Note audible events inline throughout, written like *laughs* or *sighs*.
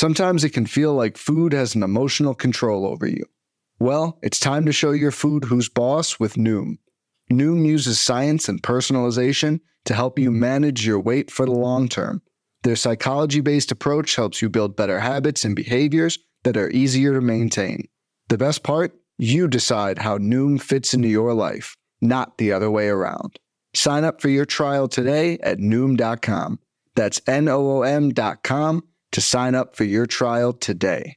Sometimes it can feel like food has an emotional control over you. Well, it's time to show your food who's boss with Noom. Noom uses science and personalization to help you manage your weight for the long term. Their psychology based approach helps you build better habits and behaviors that are easier to maintain. The best part? You decide how Noom fits into your life, not the other way around. Sign up for your trial today at Noom.com. That's N O O M.com to sign up for your trial today.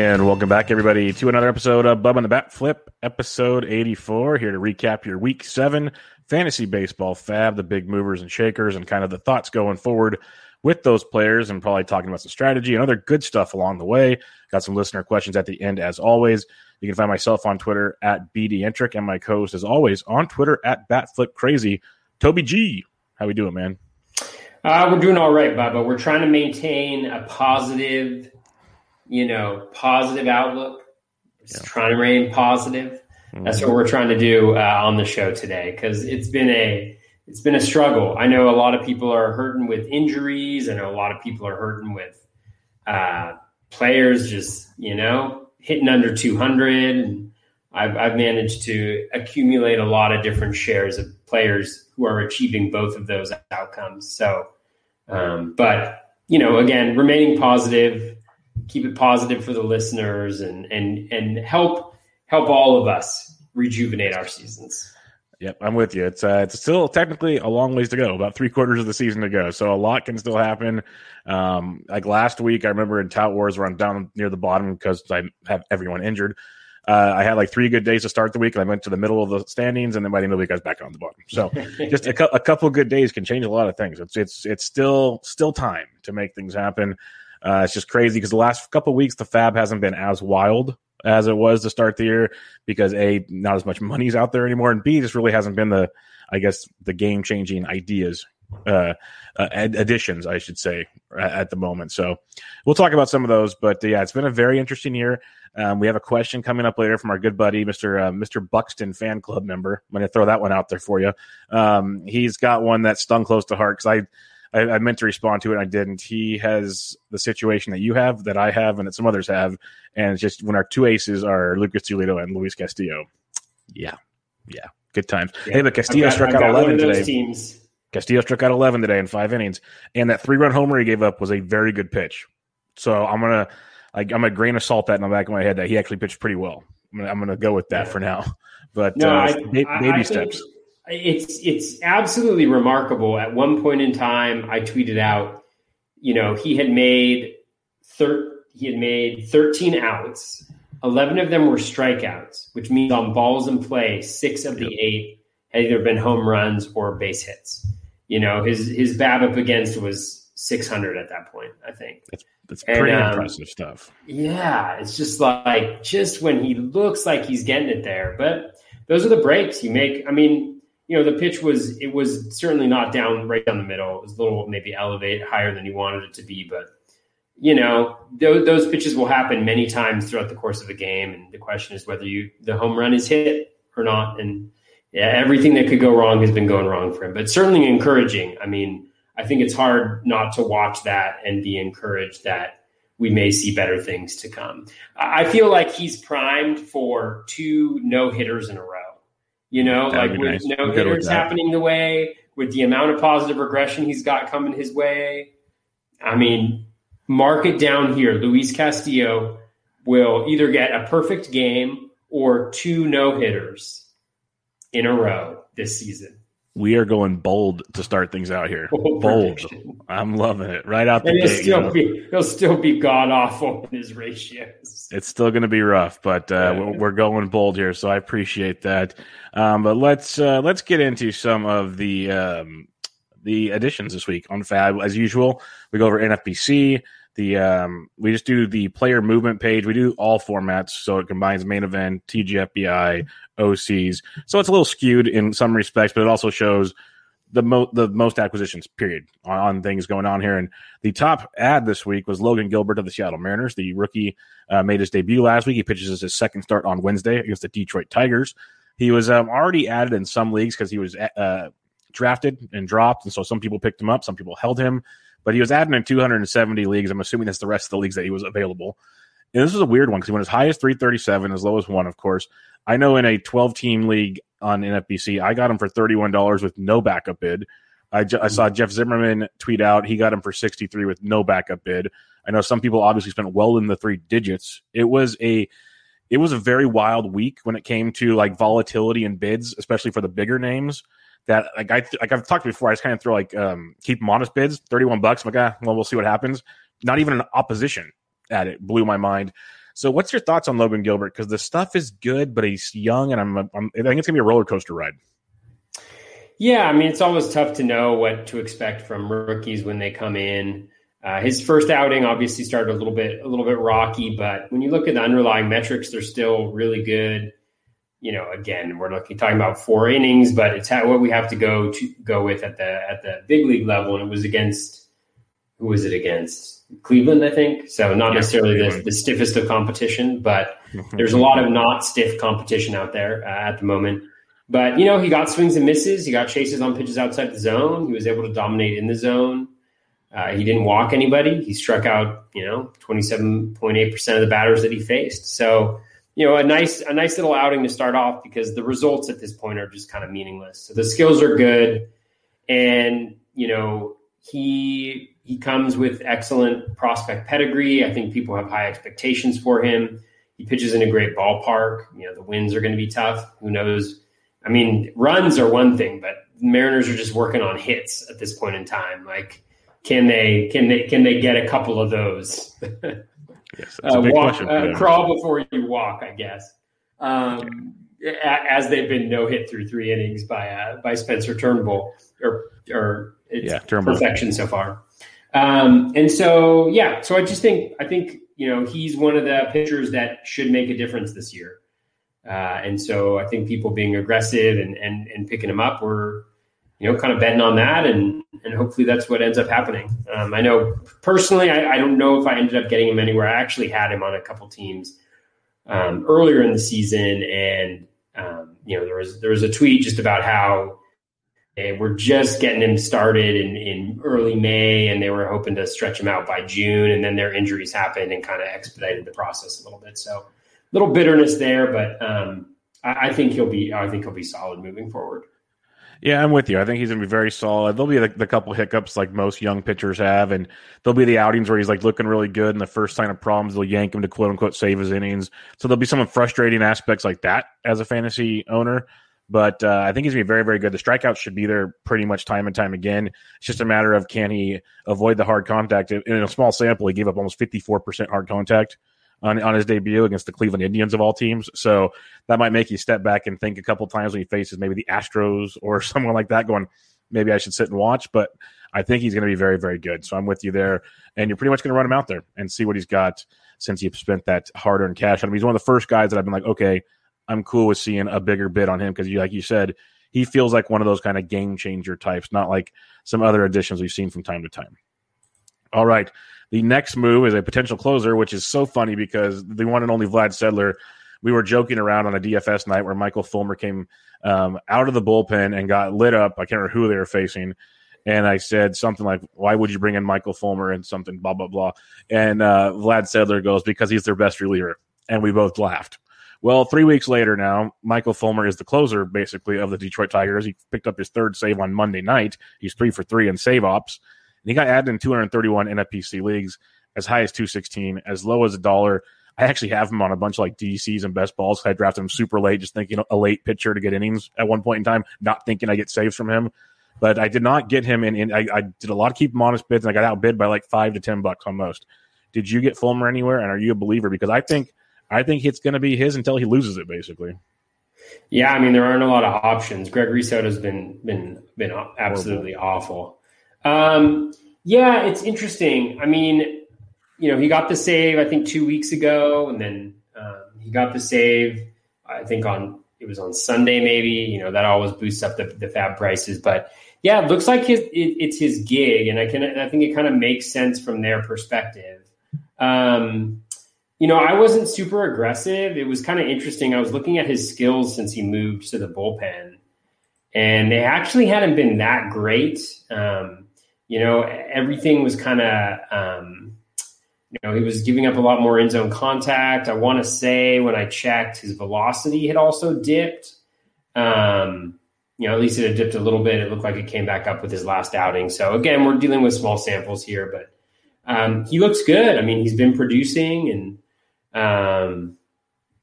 And welcome back, everybody, to another episode of Bubba & the Bat Flip, episode 84. Here to recap your week seven fantasy baseball FAAB, the big movers and shakers, and kind of the thoughts going forward with those players, and probably talking about some strategy and other good stuff along the way. Got some listener questions at the end, as always. You can find myself on Twitter at BDentric and my co host, as always, on Twitter at BatFlipCrazy. Toby G, how we doing, man? Uh, we're doing all right, Bubba. We're trying to maintain a positive you know, positive outlook. Just yeah. trying to remain positive. Mm-hmm. That's what we're trying to do uh, on the show today because it's been a it's been a struggle. I know a lot of people are hurting with injuries. I know a lot of people are hurting with uh, players just you know hitting under 200. And I've, I've managed to accumulate a lot of different shares of players who are achieving both of those outcomes. So, um, but you know, again, remaining positive keep it positive for the listeners and and and help help all of us rejuvenate our seasons. Yep, I'm with you. It's uh, it's still technically a long ways to go, about three quarters of the season to go. So a lot can still happen. Um, like last week, I remember in Tout Wars where I'm down near the bottom because I have everyone injured. Uh, I had like three good days to start the week, and I went to the middle of the standings, and then by the end of the week, I was back on the bottom. So *laughs* just a, cu- a couple good days can change a lot of things. It's it's it's still still time to make things happen. Uh, it's just crazy because the last couple weeks the FAAB hasn't been as wild as it was to start the year because a not as much money's out there anymore, and b just really hasn't been the I guess the game changing ideas uh, uh, additions, I should say, at, at, the moment. So we'll talk about some of those. But uh, yeah, it's been a very interesting year. Um, we have a question coming up later from our good buddy, Mr. Uh, Mr. Buxton fan club member. I'm going to throw that one out there for you. Um, he's got one that stung close to heart because I I, I, meant to respond to it. I didn't. He has the situation that you have, that I have, and that some others have. And it's just when our two aces are Lucas Giolito and Luis Castillo. Yeah. Yeah. Good times. Yeah. Hey, but Castillo got, struck out 11 today. Teams. Castillo struck out 11 today in five innings. And that three run homer he gave up was a very good pitch. So I'm going to, I'm going to grain of salt that in the back of my head that he actually pitched pretty well. I'm going to go with that yeah. for now. But no, uh, I, baby I, steps. Think, it's it's absolutely remarkable. At one point in time, I tweeted out, you know, he had made thir- he had made 13 outs. 11 of them were strikeouts, which means on balls in play, six of the eight had either been home runs or base hits. You know, his his BABIP against was 600 at that point, I think. That's, that's pretty and, um, impressive stuff. Yeah, it's just like just when he looks like he's getting it there, but those are the breaks you make. I mean, you know, the pitch was it was certainly not down right down the middle. It was a little maybe elevate higher than you wanted it to be, but you know, those, those pitches will happen many times throughout the course of a game, and the question is whether you the home run is hit or not. And yeah, everything that could go wrong has been going wrong for him, but certainly encouraging. I mean, I think it's hard not to watch that and be encouraged that we may see better things to come. I feel like he's primed for two no hitters in a row. You know, That'd like with nice. no hitters happening the way, with the amount of positive regression he's got coming his way. I mean, mark it down here. Luis Castillo will either get a perfect game or two no hitters in a row this season. We are going bold to start things out here. Bold Bold. I'm loving it. Right out the And gate. you still know. be he'll still be god awful in his ratios. It's still going to be rough, but uh, Yeah. we're, going bold here, so I appreciate that. Um, but let's uh, let's get into some of the um, the additions this week on FAAB. As usual, we go over NFBC. The um, we just do the player movement page. We do all formats, so it combines main event, TGFBI, OCs. So it's a little skewed in some respects, but it also shows the mo- the most acquisitions period on, on things going on here. And the top ad this week was Logan Gilbert of the Seattle Mariners. The rookie uh, made his debut last week. He pitches his second start on Wednesday against the Detroit Tigers. He was um, already added in some leagues because he was uh, drafted and dropped, and so some people picked him up, some people held him. But he was added in 270 leagues. I'm assuming that's the rest of the leagues that he was available. And this was a weird one because he went as high as 337, as low as one, of course. I know in a 12 team league on NFBC, I got him for $31 with no backup bid. I, ju- I saw Jeff Zimmerman tweet out he got him for 63 with no backup bid. I know some people obviously spent well in the three digits. It was a it was a very wild week when it came to like volatility and bids, especially for the bigger names. That like I like I've talked before, I just kind of throw like um keep modest bids, 31 bucks. I'm like, ah, well, we'll see what happens. Not even an opposition at it blew my mind. So, what's your thoughts on Logan Gilbert? Because the stuff is good, but he's young, and I'm, I'm I think it's gonna be a roller coaster ride. Yeah, I mean, it's always tough to know what to expect from rookies when they come in. Uh, his first outing obviously started a little bit a little bit rocky, but when you look at the underlying metrics, they're still really good. You know, again, we're looking talking about four innings, but it's how, what we have to go to go with at the at the big league level, and it was against who was it against Cleveland, I think. So not Yeah, necessarily the, the stiffest of competition, but there's a lot of not stiff competition out there uh, at the moment. But you know, he got swings and misses. He got chases on pitches outside the zone. He was able to dominate in the zone. Uh, he didn't walk anybody. He struck out, you know, twenty seven point eight percent of the batters that he faced. So, you know, a nice a nice little outing to start off because the results at this point are just kind of meaningless. So the skills are good, and you know he he comes with excellent prospect pedigree. I think people have high expectations for him. He pitches in a great ballpark. You know, the wins are going to be tough. Who knows? I mean, runs are one thing, but Mariners are just working on hits at this point in time. Like, can they can they can they get a couple of those? *laughs* Yes, that's a uh, big walk, question. uh, crawl before you walk, I guess. Um, a- as they've been no hit through three innings by uh, by Spencer Turnbull, or or it's Yeah, Turnbull. perfection so far. Um, and so yeah, so I just think I think you know he's one of the pitchers that should make a difference this year. Uh, and so I think people being aggressive and, and, and picking him up were, you know, kind of betting on that. And, and hopefully that's what ends up happening. Um, I know personally, I, I don't know if I ended up getting him anywhere. I actually had him on a couple teams um, earlier in the season. And, um, you know, there was, there was a tweet just about how they were just getting him started in, in early May and they were hoping to stretch him out by June. And then their injuries happened and kind of expedited the process a little bit. So, a little bitterness there, but um, I, I think he'll be. I think he'll be solid moving forward. Yeah, I'm with you. I think he's going to be very solid. There'll be the, the couple hiccups like most young pitchers have, and there'll be the outings where he's like looking really good, and the first sign of problems, they'll yank him to quote unquote save his innings. So there'll be some frustrating aspects like that as a fantasy owner. But uh, I think he's going to be very, very good. The strikeouts should be there pretty much time and time again. It's just a matter of can he avoid the hard contact. In a small sample, he gave up almost 54% hard contact on, on his debut against the Cleveland Indians of all teams. So that might make you step back and think a couple times when he faces maybe the Astros or *laughs* someone like that, going, maybe I should sit and watch. But I think he's going to be very, very good. So I'm with you there. And you're pretty much going to run him out there and see what he's got since you've spent that hard earned cash on him. He's one of the first guys that I've been like, okay, I'm cool with seeing a bigger bid on him because, you, like you said, he feels like one of those kind of game changer types, not like some other additions we've seen from time to time. All right. The next move is a potential closer, which is so funny because the one and only Vlad Sedler, we were joking around on a DFS night where Michael Fulmer came um, out of the bullpen and got lit up. I can't remember who they were facing. And I said something like, Why would you bring in Michael Fulmer and something, blah, blah, blah. And uh, Vlad Sedler goes, Because he's their best reliever. And we both laughed. Well, three weeks later now, Michael Fulmer is the closer basically of the Detroit Tigers. He picked up his third save on Monday night. He's three for three in save ops. He got added in 231 NFBC leagues, as high as 216, as low as a dollar. I actually have him on a bunch of like DCs and best balls. I drafted him super late, just thinking a late pitcher to get innings at one point in time, not thinking I get saves from him. But I did not get him in. in I, I, did a lot of keep him honest bids, and I got outbid by like five to ten bucks on most. Did you get Fulmer anywhere? And are you a believer? Because I think I think it's going to be his until he loses it, basically. Yeah, I mean there aren't a lot of options. Gregory Soto's been been been absolutely Horrible. awful. Um, yeah, it's interesting. I mean, you know, he got the save I think two weeks ago, and then um, he got the save I think on it was on Sunday maybe. You know that always boosts up the, the FAAB prices, but yeah, it looks like his it, it's his gig, and I can I think it kind of makes sense from their perspective. Um, you know, I wasn't super aggressive. It was kind of interesting. I was looking at his skills since he moved to the bullpen, and they actually hadn't been that great. Um, you know, everything was kind of, um, you know, he was giving up a lot more in zone contact. I want to say when I checked, his velocity had also dipped. Um, you know, at least it had dipped a little bit. It looked like it came back up with his last outing. So again, we're dealing with small samples here, but um, he looks good. I mean, he's been producing and um,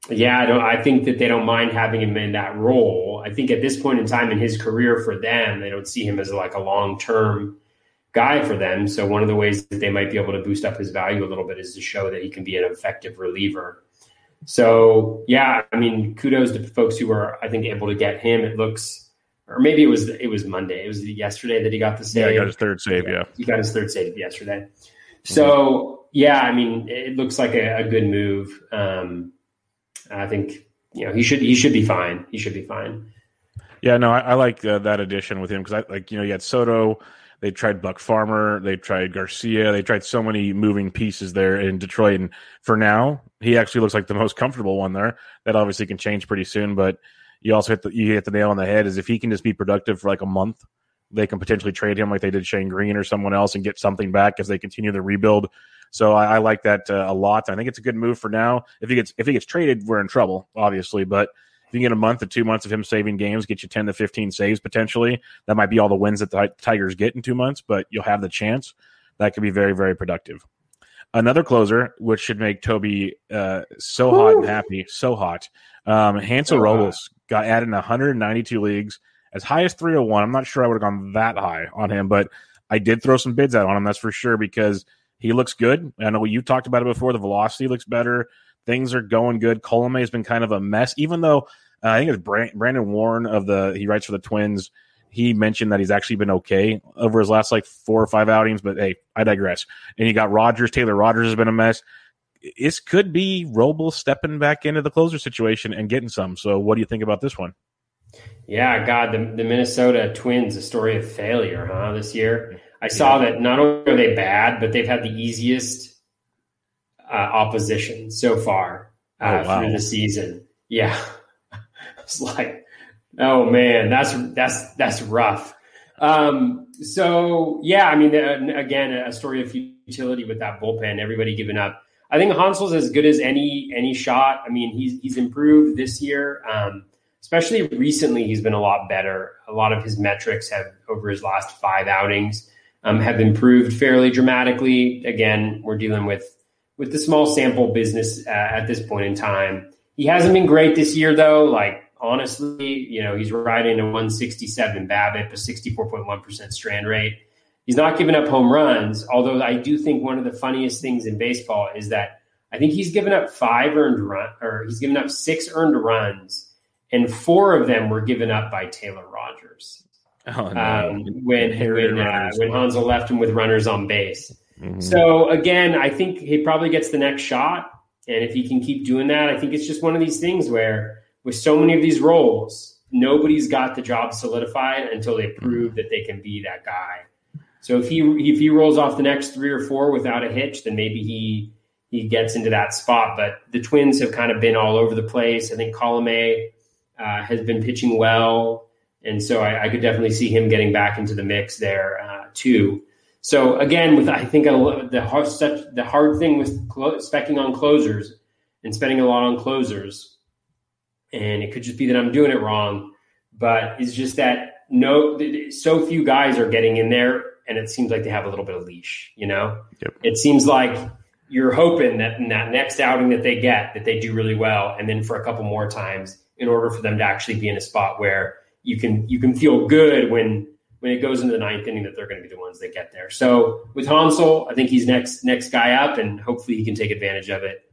yeah, I don't. I think that they don't mind having him in that role. I think at this point in time in his career for them, they don't see him as like a long term guy for them. So one of the ways that they might be able to boost up his value a little bit is to show that he can be an effective reliever. So yeah, I mean, kudos to folks who were I think able to get him. It looks, or maybe it was it was Monday. It was yesterday that he got the save. Yeah, he got his third save. Yeah, yeah. he got his third save yesterday. So yeah, I mean, it looks like a, a good move. Um, I think you know he should he should be fine. He should be fine. Yeah, no, I, I like uh, that addition with him because I like you know you had Soto. They tried Buck Farmer. They tried Garcia. They tried so many moving pieces there in Detroit. And for now, he actually looks like the most comfortable one there. That obviously can change pretty soon. But you also hit the you hit the nail on the head. Is if he can just be productive for like a month, they can potentially trade him like they did Shane Greene or someone else and get something back as they continue the rebuild so I, I like that uh, a lot. I think it's a good move for now. If he gets if he gets traded, we're in trouble, obviously. But if you get a month or two months of him saving games, get you ten to fifteen saves potentially. That might be all the wins that the Tigers get in two months, but you'll have the chance. That could be very very productive. Another closer, which should make Toby uh, so hot and happy, so hot. Um, Hansel Robles got added in 192 leagues, as high as 301. I'm not sure I would have gone that high on him, but I did throw some bids out on him. That's for sure because he looks good. I know you talked about it before. The velocity looks better. Things are going good. Colome has been kind of a mess, even though uh, I think it's Brandon Warren of the he writes for the Twins. He mentioned that he's actually been okay over his last like four or five outings, but hey, I digress. And you got Rogers. Taylor Rogers has been a mess. This could be Robles stepping back into the closer situation and getting some. So, what do you think about this one? Yeah, God, the, the Minnesota Twins, a story of failure, huh? This year, I saw that not only are they bad, but they've had the easiest uh, opposition so far uh, oh, wow. through the season. Yeah, *laughs* it's like, oh man, that's that's that's rough. Um, so yeah, I mean, uh, again, a story of futility with that bullpen. Everybody giving up. I think Hansel's as good as any any shot. I mean, he's he's improved this year. Um, especially recently, he's been a lot better. A lot of his metrics have over his last five outings um, have improved fairly dramatically. Again, we're dealing with with the small sample business uh, at this point in time. He hasn't been great this year, though. Like honestly, you know, he's riding a 167 BABIP, a 64.1% strand rate. He's not giving up home runs, although I do think one of the funniest things in baseball is that I think he's given up five earned run, or he's given up six earned runs, and four of them were given up by Taylor Rogers. Oh, no. um, when when, uh, when Hansel left him with runners on base. Mm-hmm. So again, I think he probably gets the next shot, and if he can keep doing that, I think it's just one of these things where with so many of these roles, nobody's got the job solidified until they mm-hmm. prove that they can be that guy. So if he if he rolls off the next three or four without a hitch, then maybe he he gets into that spot. But the Twins have kind of been all over the place. I think Colome uh, has been pitching well and so I, I, could definitely see him getting back into the mix there uh, too. So again, with I think a, the hard such, the hard thing with clo- specking on closers and spending a lot on closers, and it could just be that I'm doing it wrong, but it's just that no, so few guys are getting in there, and it seems like they have a little bit of leash. You know, yep. it seems like you're hoping that in that next outing that they get that they do really well and then for a couple more times in order for them to actually be in a spot where you can you can feel good when when it goes into the ninth inning that they're going to be the ones that get there. So with Hansel, I think he's next next guy up, and hopefully he can take advantage of it.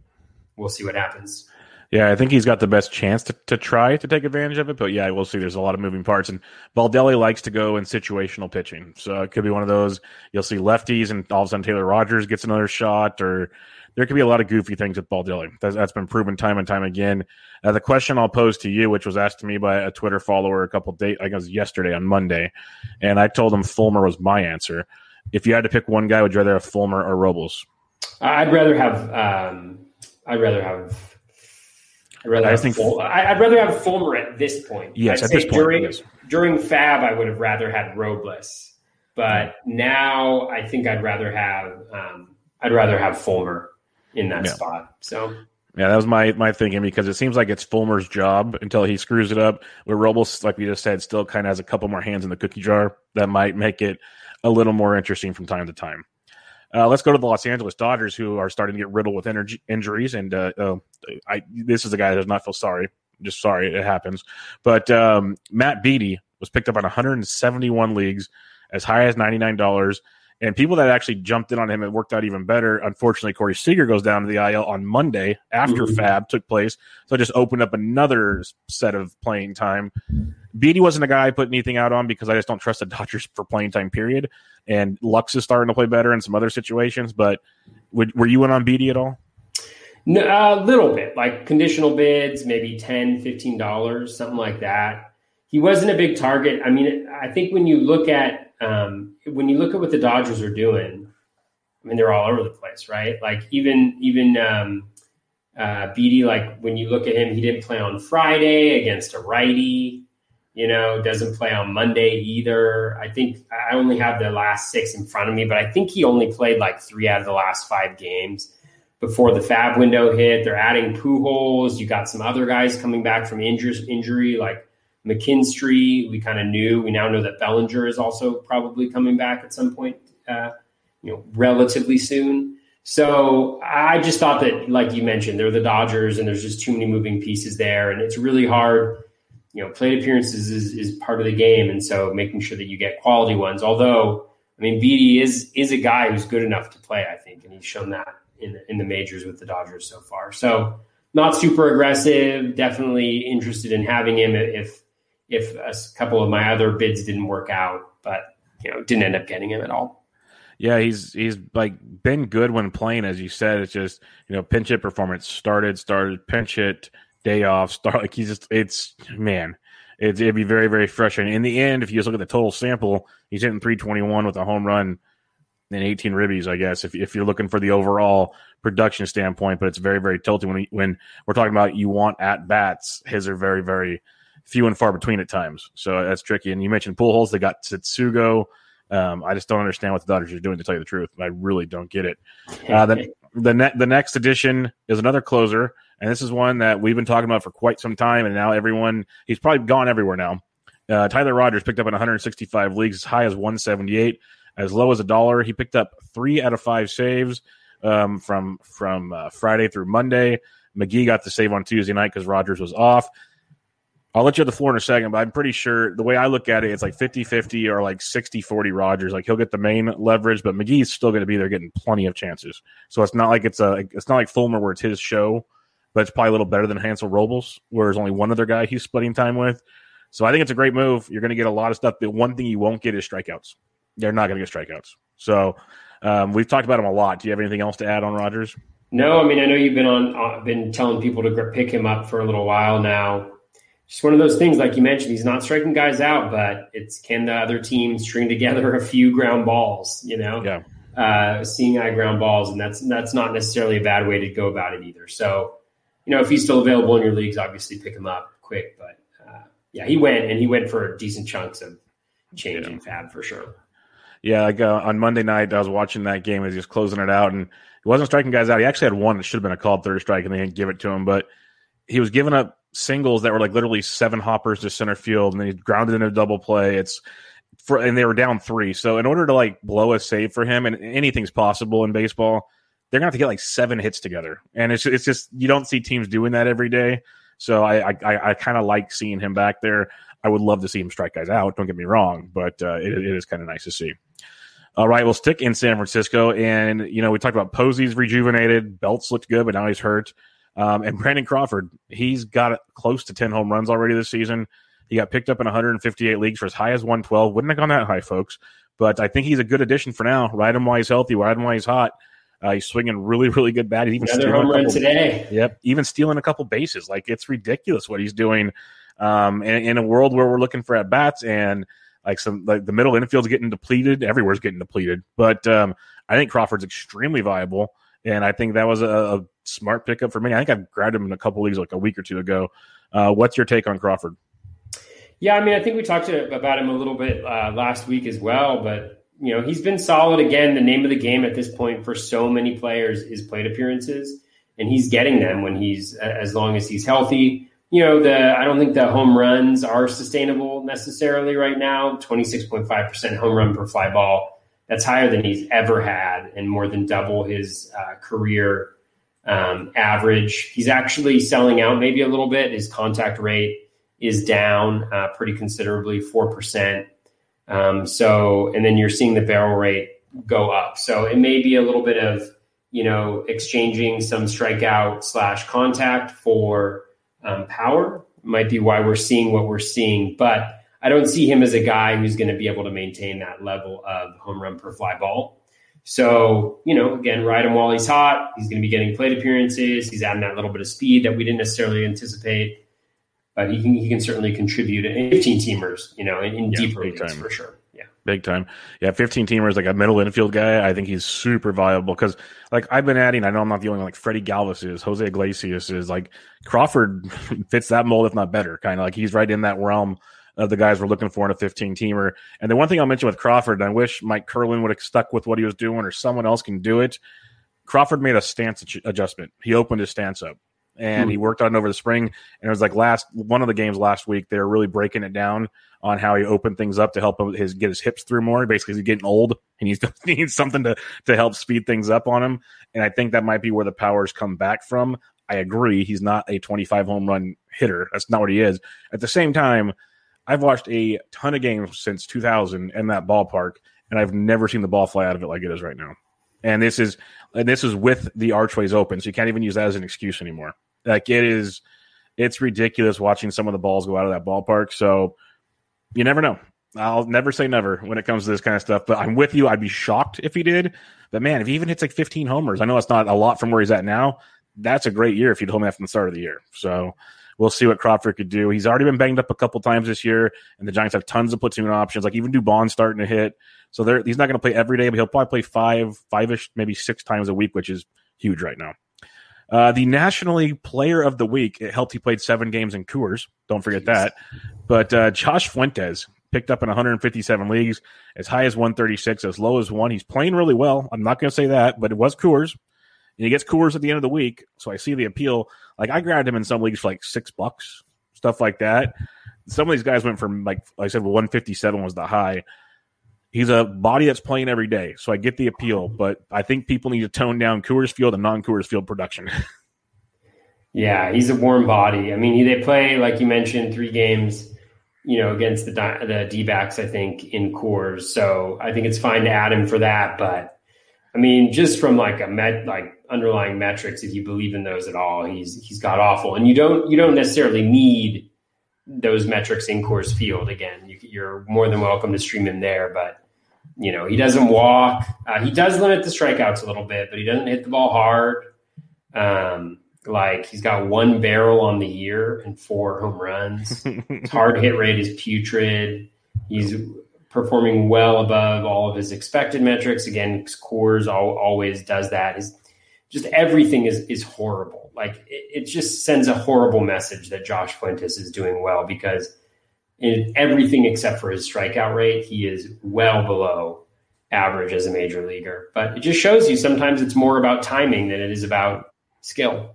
We'll see what happens. Yeah, I think he's got the best chance to, to try to take advantage of it. But yeah, we'll see. There's a lot of moving parts, and Baldelli likes to go in situational pitching, so it could be one of those. You'll see lefties, and all of a sudden Taylor Rogers gets another shot, or there could be a lot of goofy things with Baldelli. That's, that's been proven time and time again. Uh, the question I'll pose to you, which was asked to me by a Twitter follower a couple days, I guess yesterday on Monday, and I told him Fulmer was my answer. If you had to pick one guy, would you rather have Fulmer or Robles? I'd rather have. Um, I'd rather have. I'd rather I have think Ful- I'd rather have Fulmer at this point. Yes, I'd at this point. During, yes. during FAAB, I would have rather had Robles, but now I think I'd rather have. Um, I'd rather have Fulmer in that yeah. spot. So yeah, that was my my thinking because it seems like it's Fulmer's job until he screws it up. Where Robles, like we just said, still kind of has a couple more hands in the cookie jar that might make it a little more interesting from time to time. Uh, let's go to the Los Angeles Dodgers, who are starting to get riddled with energy, injuries. And uh, uh, I, this is a guy that does not feel sorry. Just sorry it happens. But um, Matt Beaty was picked up on 171 leagues, as high as $99. And people that actually jumped in on him, it worked out even better. Unfortunately, Corey Seager goes down to the IL on Monday after mm-hmm. FAAB took place. So it just opened up another set of playing time. Beaty wasn't a guy I put anything out on because I just don't trust the *laughs* Dodgers for playing time, period. And Lux is starting to play better in some other situations. But would, were you in on Beaty at all? No, a little bit, like conditional bids, maybe $10, $15, something like that. He wasn't a big target. I mean, I think when you look at um, when you look at what the Dodgers are doing, I mean, they're all over the place, right? Like even even um, uh, Beaty, like when you look at him, he didn't play on Friday against a righty. You know, doesn't play on Monday either. I think I only have the last six in front of me, but I think he only played like three out of the last five games before the FAAB window hit. They're adding Pujols. You got some other guys coming back from injury, injury like McKinstry, we kind of knew. We now know that Bellinger is also probably coming back at some point, uh, you know, relatively soon. So I just thought that, like you mentioned, they're the Dodgers, and there's just too many moving pieces there, and it's really hard. You know, plate appearances is, is part of the game, and so making sure that you get quality ones. Although, I mean, Beaty is is a guy who's good enough to play, I think, and he's shown that in the, in the majors with the Dodgers so far. So not super aggressive. Definitely interested in having him if if a couple of my other bids didn't work out, but you know, didn't end up getting him at all. Yeah, he's he's like been good when playing, as you said. It's just you know pinch hit performance started, started pinch hit day off, start *laughs* like he's just it's man, it, it'd be very very frustrating. In the end, if you just look at the total sample, he's hitting three twenty one with a home run and eighteen ribbies. I guess if if you're looking for the overall production standpoint, but it's very very tilting when when we're talking about you want at bats. His are very very few and far between at times. So that's tricky. And you mentioned Pujols; they got Tsutsugo. Um, I just don't understand what the Dodgers are doing. To tell you the truth, I really don't get it. Uh, the *laughs* the, ne- the next edition is another closer, and this is one that we've been talking about for quite some time. And now everyone he's probably gone everywhere now. Uh, Tyler Rogers picked up in 165 leagues, as high as 178, as low as a dollar. He picked up three out of five saves um, from from uh, Friday through Monday. McGee got the save on Tuesday night because Rogers was off. I'll let you have the floor in a second, but I'm pretty sure the way I look at it, it's like 50 50 or like 60 40 Rogers. Like he'll get the main leverage, but McGee's still going to be there getting plenty of chances. So it's not like it's a, it's not like Fulmer where it's his show, but it's probably a little better than Hansel Robles, where there's only one other guy he's splitting time with. So I think it's a great move. You're going to get a lot of stuff. The one thing you won't get is strikeouts. They're not going to get strikeouts. So um, we've talked about him a lot. Do you have anything else to add on Rogers? No, I mean I know you've been on, uh, been telling people to pick him up for a little while now just one of those things, like you mentioned, he's not striking guys out, but it's can the other team string together a few ground balls, you know? Yeah. Uh, seeing eye ground balls, and that's that's not necessarily a bad way to go about it either. So, you know, if he's still available in your leagues, obviously pick him up quick. But uh, yeah, he went and he went for decent chunks of change yeah. FAAB for sure. Yeah, like uh, on Monday night, I was watching that game as he was closing it out, and he wasn't striking guys out. He actually had one that should have been a called third strike, and they didn't give it to him. But he was giving up singles that were like literally seven hoppers to center field, and they grounded in a double play. It's for and they were down three. So in order to like blow a save for him, and anything's possible in baseball, they're gonna have to get like seven hits together, and it's it's just you don't see teams doing that every day. So I I, I kind of like seeing him back there. I would love to see him strike guys out. Don't get me wrong, but uh, it, it is kind of nice to see. All right, we'll stick in San Francisco, and you know we talked about Posey's rejuvenated, Belts looked good, but now he's hurt. Um, and Brandon Crawford, he's got close to ten home runs already this season. He got picked up in 158 leagues for as high as 112. Wouldn't have gone that high, folks. But I think he's a good addition for now. Ride him while he's healthy. Ride him while he's hot. Uh, he's swinging really, really good bat. He's even Another home run today. Yep, even stealing a couple bases. Like it's ridiculous what he's doing. Um, in, in a world where we're looking for at bats and like some like the middle infield's getting depleted, everywhere's getting depleted. But um, I think Crawford's extremely viable, and I think that was a, a smart pickup for me. I think I've grabbed him in a couple leagues like a week or two ago. Uh, what's your take on Crawford? Yeah, I mean, I think we talked about him a little bit uh, last week as well, but you know, he's been solid again. The name of the game at this point for so many players is plate appearances, and he's getting them when he's as long as he's healthy. You know, the I don't think the home runs are sustainable necessarily right now. Twenty six point five percent home run per fly ball. That's higher than he's ever had, and more than double his uh, career um, average. He's actually selling out maybe a little bit. His contact rate is down uh, pretty considerably, 4%. Um, so, and then you're seeing the barrel rate go up. So it may be a little bit of, you know, exchanging some strikeout slash contact for um, power might be why we're seeing what we're seeing. But I don't see him as a guy who's going to be able to maintain that level of home run per fly ball. So, you know, again, ride him while he's hot. He's going to be getting plate appearances. He's adding that little bit of speed that we didn't necessarily anticipate but he can he can certainly contribute in 15 teamers, you know, in, in yeah, deeper leagues time. for sure. Yeah, big time. Yeah, 15 teamers like a middle infield guy. I think he's super viable because like I've been adding. I know I'm not the only one. Like Freddie Galvis is, Jose Iglesias is. Like Crawford *laughs* fits that mold, if not better. Kind of like he's right in that realm of the guys we're looking for in a 15 teamer. And the one thing I'll mention with Crawford, and I wish Mike Curlin would have stuck with what he was doing, or someone else can do it. Crawford made a stance adjustment. He opened his stance up and he hmm. worked on it over the spring. And it was like last one of the games last week. They were really breaking it down on how he opened things up to help him his get his hips through more. Basically, he's getting old. And he needs to, *laughs* he needs something to to help speed things up on him. And I think that might be where the powers come back from. I agree. He's not a 25 home run hitter. That's not what he is. At the same time, I've watched a ton of games since 2000 in that ballpark, and I've never seen the ball fly out of it like it is right now. And this is and this is with the archways open, so you can't even use that as an excuse anymore. Like it is, it's ridiculous watching some of the balls go out of that ballpark. So you never know. I'll never say never when it comes to this kind of stuff. But I'm with you. I'd be shocked if he did. But man, if he even hits like 15 homers, I know it's not a lot from where he's at now. That's a great year if he told me that from the start of the year. So we'll see what Crawford could do. He's already been banged up a couple times this year, and the Giants have tons of platoon options. Like even Dubon's starting to hit. So he's not going to play every day, but he'll probably play five, five ish, maybe six times a week, which is huge right now. Uh, the National League Player of the Week. It helped he played seven games in Coors. Don't forget Jeez. that. But uh, Josh Fuentes picked up in 157 leagues, as high as 136, as low as one. He's playing really well. I'm not going to say that, but it was Coors. And he gets Coors at the end of the week. So I see the appeal. Like I grabbed him in some leagues for like six bucks, stuff like that. Some of these guys went from like, like I said, 157 was the high he's a body that's playing every day. So I get the appeal, but I think people need to tone down Coors Field and non Coors Field production. *laughs* yeah, he's a warm body. I mean, they play like you mentioned three games, you know, against the the D backs. I think in Coors, so I think it's fine to add him for that. But I mean, just from like a met like underlying metrics, if you believe in those at all, he's he's got awful, and you don't you don't necessarily need those metrics in Coors Field. Again, you, you're more than welcome to stream him there, but you know, he doesn't walk. Uh, he does limit the strikeouts a little bit, but he doesn't hit the ball hard. Um, like he's got one barrel on the year and four home runs. *laughs* his hard hit rate is putrid. He's performing well above all of his expected metrics. Again, Coors always does that. His, just everything is is horrible. Like it, it just sends a horrible message that Josh Fuentes is doing well because in everything except for his strikeout rate, he is well below average as a major leaguer. But it just shows you sometimes it's more about timing than it is about skill.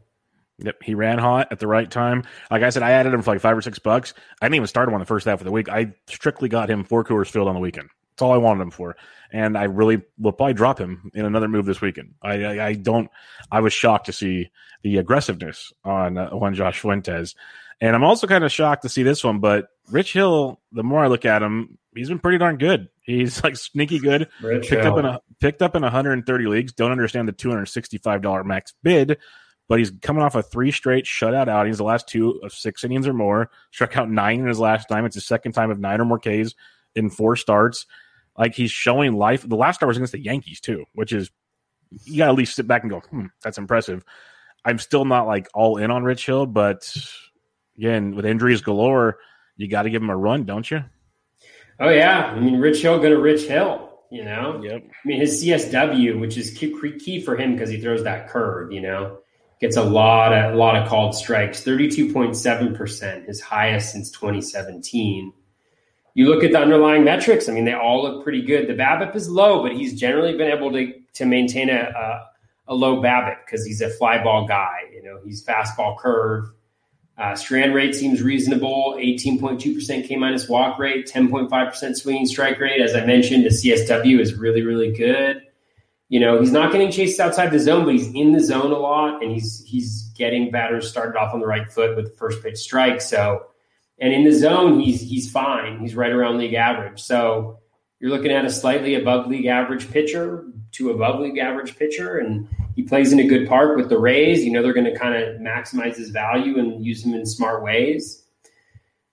Yep, he ran hot at the right time. Like I said, I added him for like five or six bucks. I didn't even start him on the first half of the week. I strictly got him for Coors Field on the weekend. That's all I wanted him for. And I really will probably drop him in another move this weekend. I, I, I don't. I was shocked to see the aggressiveness on uh, on Josh Fuentes, and I'm also kind of shocked to see this one. But Rich Hill, the more I look at him, he's been pretty darn good. He's like sneaky good. Rich picked Hill. up in a picked up in 130 leagues. Don't understand the 265 dollar max bid, but he's coming off a three straight shutout outings. The last two of six innings or more. Struck out nine in his last time. It's his second time of nine or more Ks in four starts. Like he's showing life. The last start was against the Yankees too, which is you got to at least sit back and go, hmm, that's impressive. I'm still not like all in on Rich Hill, but again, with injuries galore, you got to give him a run, don't you? Oh yeah, I mean Rich Hill going to Rich Hill. You know, Yep. I mean his CSW, which is key, key for him because he throws that curve. You know, gets a lot of a lot of called strikes. Thirty two point seven percent, his highest since 2017. You look at the underlying metrics. I mean, they all look pretty good. The BABIP is low, but he's generally been able to to maintain a a, a low BABIP because he's a fly ball guy. You know, he's fastball curve. Uh, strand rate seems reasonable 18.2% K minus walk rate, 10.5% swinging strike rate. As I mentioned, the CSW is really, really good. You know, he's not getting chased outside the zone, but he's in the zone a lot and he's he's getting batters started off on the right foot with the first pitch strike. So, and in the zone, he's he's fine. He's right around league average. So you're looking at a slightly above league average pitcher to above league average pitcher, and he plays in a good park with the Rays. You know they're going to kind of maximize his value and use him in smart ways.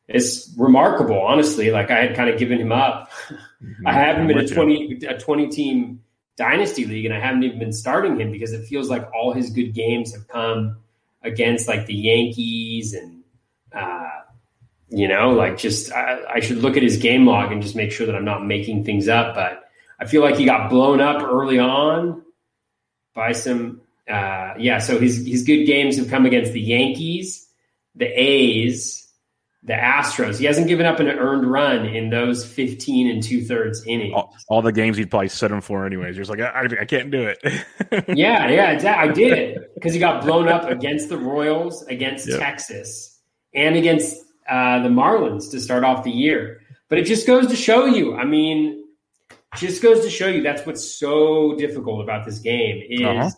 It's remarkable, honestly. Like I had kind of given him up. *laughs* I have him in a twenty a twenty team dynasty league, and I haven't even been starting him because it feels like all his good games have come against like the Yankees and uh, you know, like just I, I should look at his game log and just make sure that I'm not making things up. But I feel like he got blown up early on by some uh, yeah. So his his good games have come against the Yankees, the A's, the Astros. He hasn't given up an earned run in those 15 and two thirds innings. all, all the games he'd probably set him for anyways. You're just like, I, I can't do it. *laughs* Yeah, yeah, exactly. I did because he got blown up against the Royals, against Yep. Texas, and against uh, the Marlins to start off the year. But it just goes to show you. I mean, just goes to show you that's what's so difficult about this game is Uh-huh.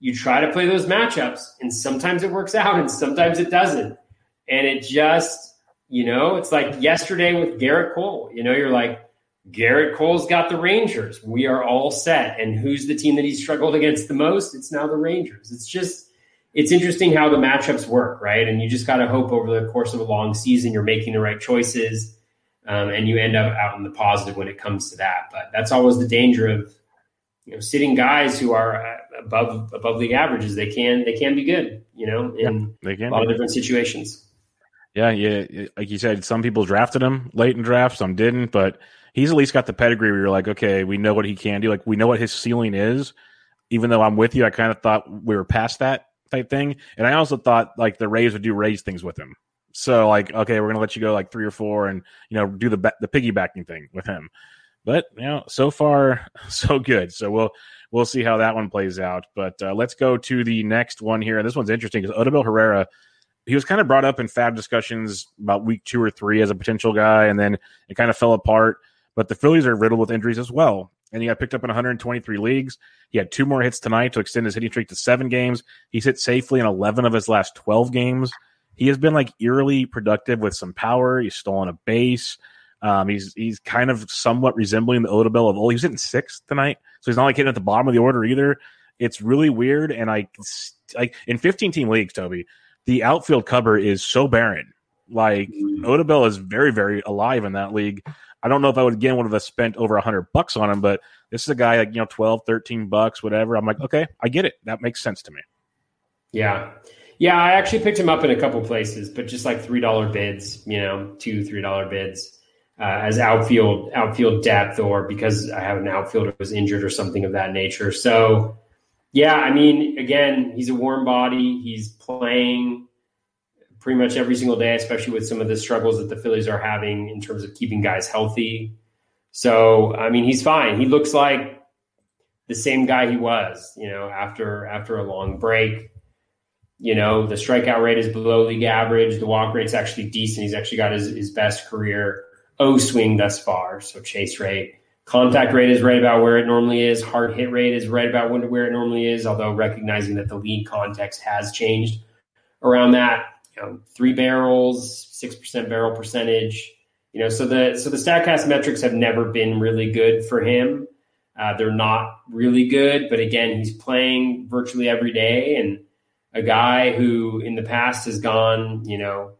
you try to play those matchups, and sometimes it works out, and sometimes it doesn't. And it just, you know, it's like yesterday with Gerrit Cole. You know, you're like, Gerrit Cole's got the Rangers. We are all set. And who's the team that he struggled against the most? It's now the Rangers. It's just, it's interesting how the matchups work, right? And you just got to hope over the course of a long season you're making the right choices um, and you end up out in the positive when it comes to that. But that's always the danger of, you know, sitting guys who are uh, above above league averages. They can they can be good, you know, in they a lot of different situations. Yeah, yeah. Like you said, some people drafted him late in drafts, some didn't, but he's at least got the pedigree where you're like, okay, we know what he can do. Like we know what his ceiling is. Even though I'm with you, I kind of thought we were past that type thing. And I also thought like the Rays would do Rays things with him. So like, okay, we're gonna let you go like three or four, and you know, do the the piggybacking thing with him. But you know, so far *laughs* so good. So we'll we'll see how that one plays out. But uh, let's go to the next one here. And this one's interesting because Odubel Herrera, he was kind of brought up in FAAB discussions about week two or three as a potential guy, and then it kind of fell apart. But the Phillies are riddled with injuries as well. And he got picked up in 123 leagues. He had two more hits tonight to extend his hitting streak to seven games. He's hit safely in 11 of his last 12 games. He has been like eerily productive with some power. He's stolen a base. Um, he's he's kind of somewhat resembling the Odubel of old. He was hitting sixth tonight, so he's not like hitting at the bottom of the order either. It's really weird, and I like in 15 team leagues, Toby, the outfield cover is so barren. Like Odubel is very very alive in that league. I don't know if I would again would have spent over a 100 bucks on him, but this is a guy like you know 12, 13 bucks, whatever. I'm like, okay, I get it. That makes sense to me. Yeah. Yeah, I actually picked him up in a couple places, but just like three dollar bids, you know, two three dollar bids uh, as outfield outfield depth, or because I have an outfielder who was injured or something of that nature. So, yeah, I mean, again, he's a warm body. He's playing pretty much every single day, especially with some of the struggles that the Phillies are having in terms of keeping guys healthy. So, I mean, he's fine. He looks like the same guy he was, you know, after after a long break. You know, the strikeout rate is below league average. The walk rate's actually decent. He's actually got his, his best career O swing thus far. So chase rate Contact rate is right about where it normally is. Hard hit rate is right about where it normally is, although recognizing that the lead context has changed around that. You know, three barrels, six percent barrel percentage. You know, so the so the Statcast metrics have never been really good for him. Uh, they're not really good, but again, he's playing virtually every day, and a guy who in the past has gone, you know,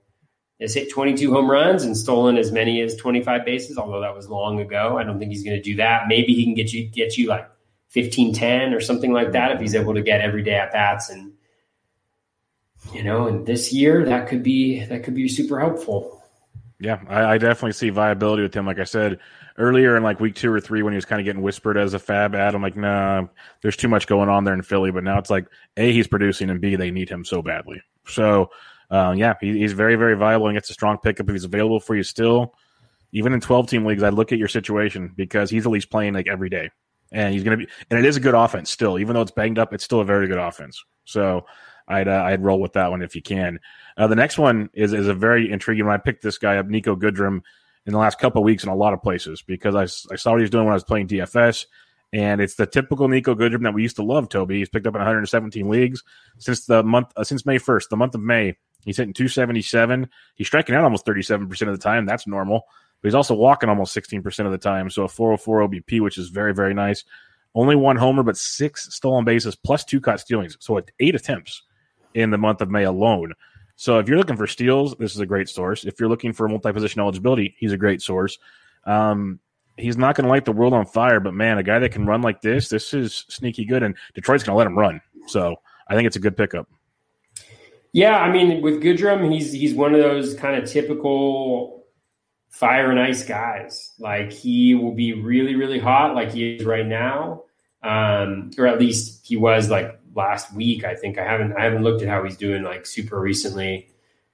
has hit 22 home runs and stolen as many as 25 bases, although that was long ago. I don't think he's going to do that. Maybe he can get you get you like 15 10 or something like that if he's able to get every day at bats and you know, and this year that could be that could be super helpful. Yeah, I, I definitely see viability with him. Like I said earlier in like week two or three when he was kind of getting whispered as a FAAB ad, I'm like, nah, there's too much going on there in Philly. But now it's like, A, he's producing, and B, they need him so badly. So uh, yeah, he, he's very, very viable and gets a strong pickup if he's available for you still. Even in 12 team leagues, I'd look at your situation because he's at least playing like every day. And he's going to be, and it is a good offense still. Even though it's banged up, it's still a very good offense. So I'd, uh, I'd roll with that one if you can. Uh, the next one is, is a very intriguing one. I picked this guy up, Nico Goodrum, in the last couple weeks in a lot of places because I, I saw what he was doing when I was playing DFS. And it's the typical Nico Goodrum that we used to love, Toby. He's picked up in 117 leagues since the month, uh, since May 1st, the month of May. He's hitting 277. He's striking out almost 37% of the time. That's normal. But he's also walking almost 16% of the time. So a 404 OBP, which is very, very nice. Only one homer, but six stolen bases plus two caught stealings. So eight attempts in the month of May alone. So if you're looking for steals, this is a great source. If you're looking for multi-position eligibility, he's a great source. Um, he's not going to light the world on fire, but man, a guy that can run like this, this is sneaky good, and Detroit's going to let him run. So I think it's a good pickup. Yeah, I mean, with Goodrum, he's he's one of those kind of typical fire and ice guys. Like he will be really, really hot, like he is right now, um, or at least he was like last week. I think I haven't I haven't looked at how he's doing like super recently,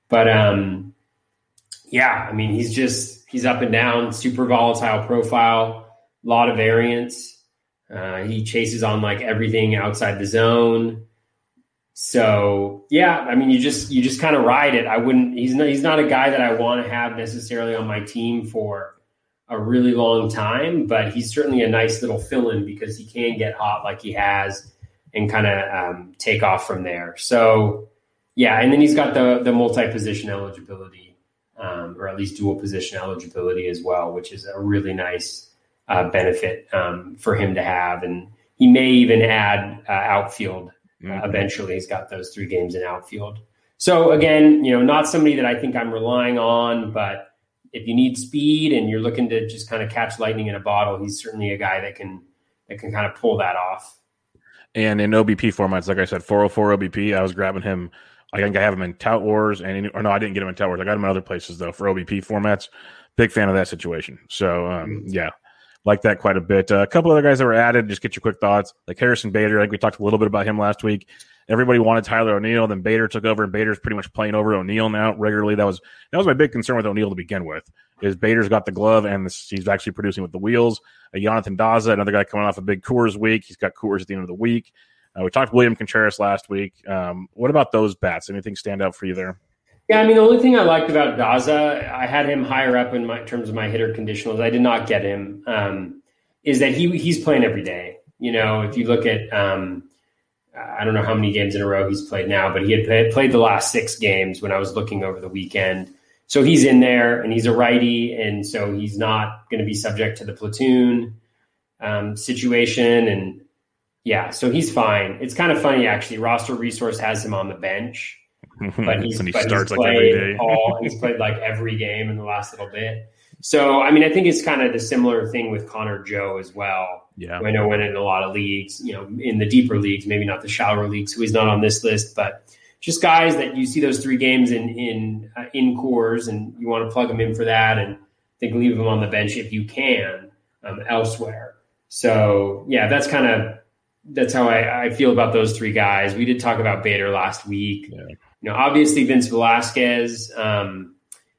but um, yeah, I mean, he's just he's up and down, super volatile profile, a lot of variance. Uh, he chases on like everything outside the zone. So yeah, I mean, you just you just kind of ride it. I wouldn't. He's not. He's not a guy that I want to have necessarily on my team for a really long time, but he's certainly a nice little fill-in because he can get hot like he has and kind of um, take off from there. So yeah, and then he's got the the multi-position eligibility, um, or at least dual position eligibility as well, which is a really nice uh, benefit um, for him to have. And he may even add uh, outfield Mm-hmm. Uh, eventually, he's got those three games in outfield. So again, you know, not somebody that I think I'm relying on, but if you need speed and you're looking to just kind of catch lightning in a bottle, he's certainly a guy that can that can kind of pull that off. And in OBP formats, like I said, 404 OBP, I was grabbing him. I think I have him in Tout Wars, and or no, I didn't get him in Tout Wars. I got him in other places though for OBP formats. Big fan of that situation. So um, mm-hmm. yeah, like that quite a bit. Uh, a couple other guys that were added, just get your quick thoughts. Like Harrison Bader, I think we talked a little bit about him last week. Everybody wanted Tyler O'Neill, then Bader took over, and Bader's pretty much playing over O'Neill now regularly. That was that was my big concern with O'Neill to begin with. Is Bader's got the glove and this, he's actually producing with the wheels. Uh, Jonathan Daza, another guy coming off a big Coors week. He's got Coors at the end of the week. Uh, we talked to William Contreras last week. Um, what about those bats? Anything stand out for you there? Yeah, I mean, the only thing I liked about Daza, I had him higher up in my in terms of my hitter conditionals. I did not get him. Um, is that he he's playing every day. You know, if you look at um, I don't know how many games in a row he's played now, but he had played the last six games when I was looking over the weekend. So he's in there, and he's a righty, and so he's not going to be subject to the platoon um, situation. And yeah, so he's fine. It's kind of funny actually. Roster Resource has him on the bench, *laughs* but he's, he but starts he's played like every day. all, he's played like every game in the last little bit. So, I mean, I think it's kind of the similar thing with Connor Joe as well. Yeah. I know went in a lot of leagues, you know, in the deeper leagues, maybe not the shallower leagues, so he's not on this list, but just guys that you see those three games in in uh, in Coors and you want to plug them in for that and I think leave them on the bench if you can um, elsewhere. So yeah, that's kind of that's how I, I, feel about those three guys. We did talk about Bader last week. Yeah. You know, obviously Vince Velazquez. Um,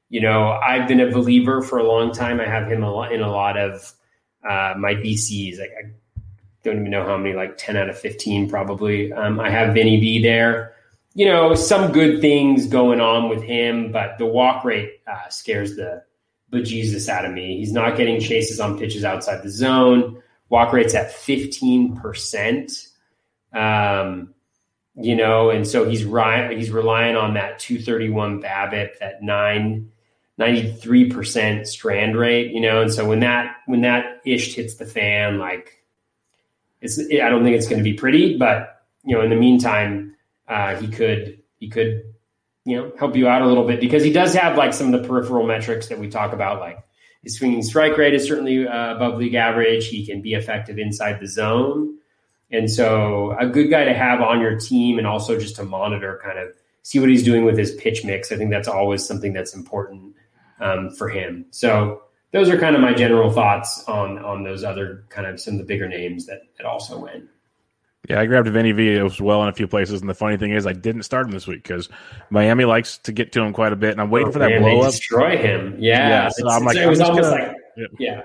you know, I've been a believer for a long time. I have him a lot in a lot of uh, my VCs. Like I don't even know how many, like ten out of fifteen probably. Um, I have Vinny B there. You know, some good things going on with him, but the walk rate uh, scares the bejesus out of me. He's not getting chases on pitches outside the zone. Walk rate's at 15%. Um, you know, and so he's he's relying on that 231 BABIP, that nine 93% strand rate, you know, and so when that when that ish hits the fan, like it's I don't think it's going to be pretty, but you know, in the meantime, uh, he could he could you know help you out a little bit because he does have like some of the peripheral metrics that we talk about, like his swinging strike rate is certainly uh, above league average. He can be effective inside the zone. And so, a good guy to have on your team and also just to monitor, kind of see what he's doing with his pitch mix. I think that's always something that's important um, for him. So, those are kind of my general thoughts on on those other kind of some of the bigger names that that also win. Yeah, I grabbed Vinny V as well in a few places, and the funny thing is, I didn't start him this week because Miami likes to get to him quite a bit, and I'm waiting oh, for that man, blow up. Destroy him, yeah. yeah so I'm like, it was almost gonna, like, yeah. yeah.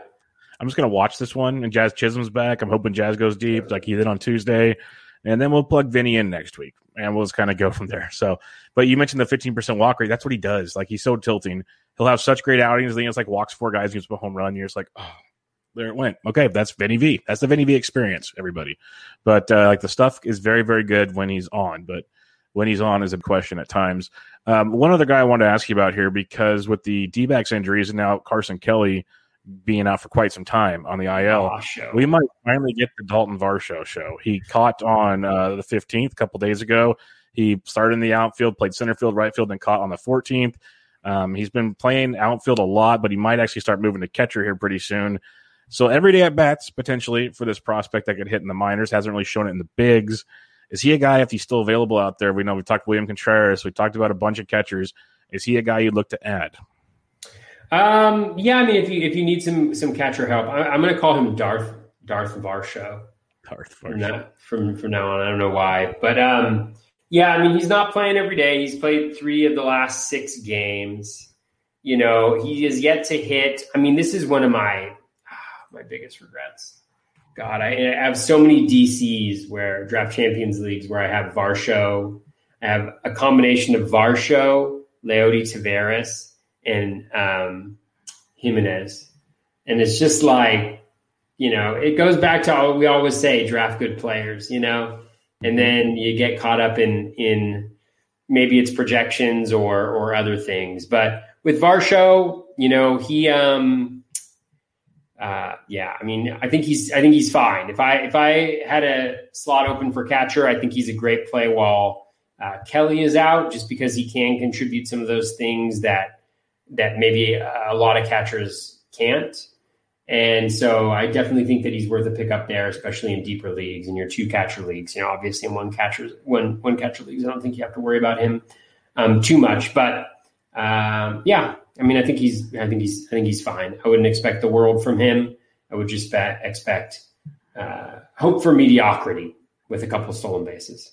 I'm just gonna watch this one, and Jazz Chisholm's back. I'm hoping Jazz goes deep, like he did on Tuesday, and then we'll plug Vinny in next week, and we'll just kind of go from there. So, but you mentioned the 15% walk rate. That's what he does. Like he's so tilting. He'll have such great outings. Then it's like walks four guys, gives a home run. You're just like, oh, there it went. Okay, that's Vinny V. That's the Vinny V experience, everybody. But uh, like the stuff is very, very good when he's on. But when he's on is a question at times. Um, one other guy I wanted to ask you about here because with the D backs injuries and now Carson Kelly being out for quite some time on the IL, oh, we might finally get the Dalton Varsho show. He caught on uh, the 15th, a couple days ago. He started in the outfield, played center field, right field, and caught on the 14th. Um, he's been playing outfield a lot, but he might actually start moving to catcher here pretty soon. So everyday at bats potentially for this prospect that could hit in the minors hasn't really shown it in the bigs. Is he a guy if he's still available out there? We know we talked to William Contreras. We talked about a bunch of catchers. Is he a guy you'd look to add? Um, yeah, I mean, if you if you need some some catcher help, I, am going to call him Darth Darth Varsho. Darth Varsho. From from, from now on, I don't know why, but um, yeah, I mean, he's not playing every day. He's played three of the last six games. You know, he is yet to hit. I mean, this is one of my my biggest regrets. God, I, I have so many DCs where draft champions leagues where I have Varsho. I have a combination of Varsho, Leody Taveras, and um, Jimenez, and it's just like you know, it goes back to all we always say: draft good players. You know, and then you get caught up in in maybe it's projections or or other things. But with Varsho, you know, he um uh, yeah, I mean, I think he's I think he's fine. If I if I had a slot open for catcher, I think he's a great play while uh, Kelly is out, just because he can contribute some of those things that that maybe a lot of catchers can't. And so I definitely think that he's worth a pickup there, especially in deeper leagues in your two catcher leagues. You know, obviously in one catcher one one catcher leagues, I don't think you have to worry about him um, too much. But um, yeah, I mean, I think he's, I think he's, I think he's fine. I wouldn't expect the world from him. I would just expect uh, hope for mediocrity with a couple stolen bases.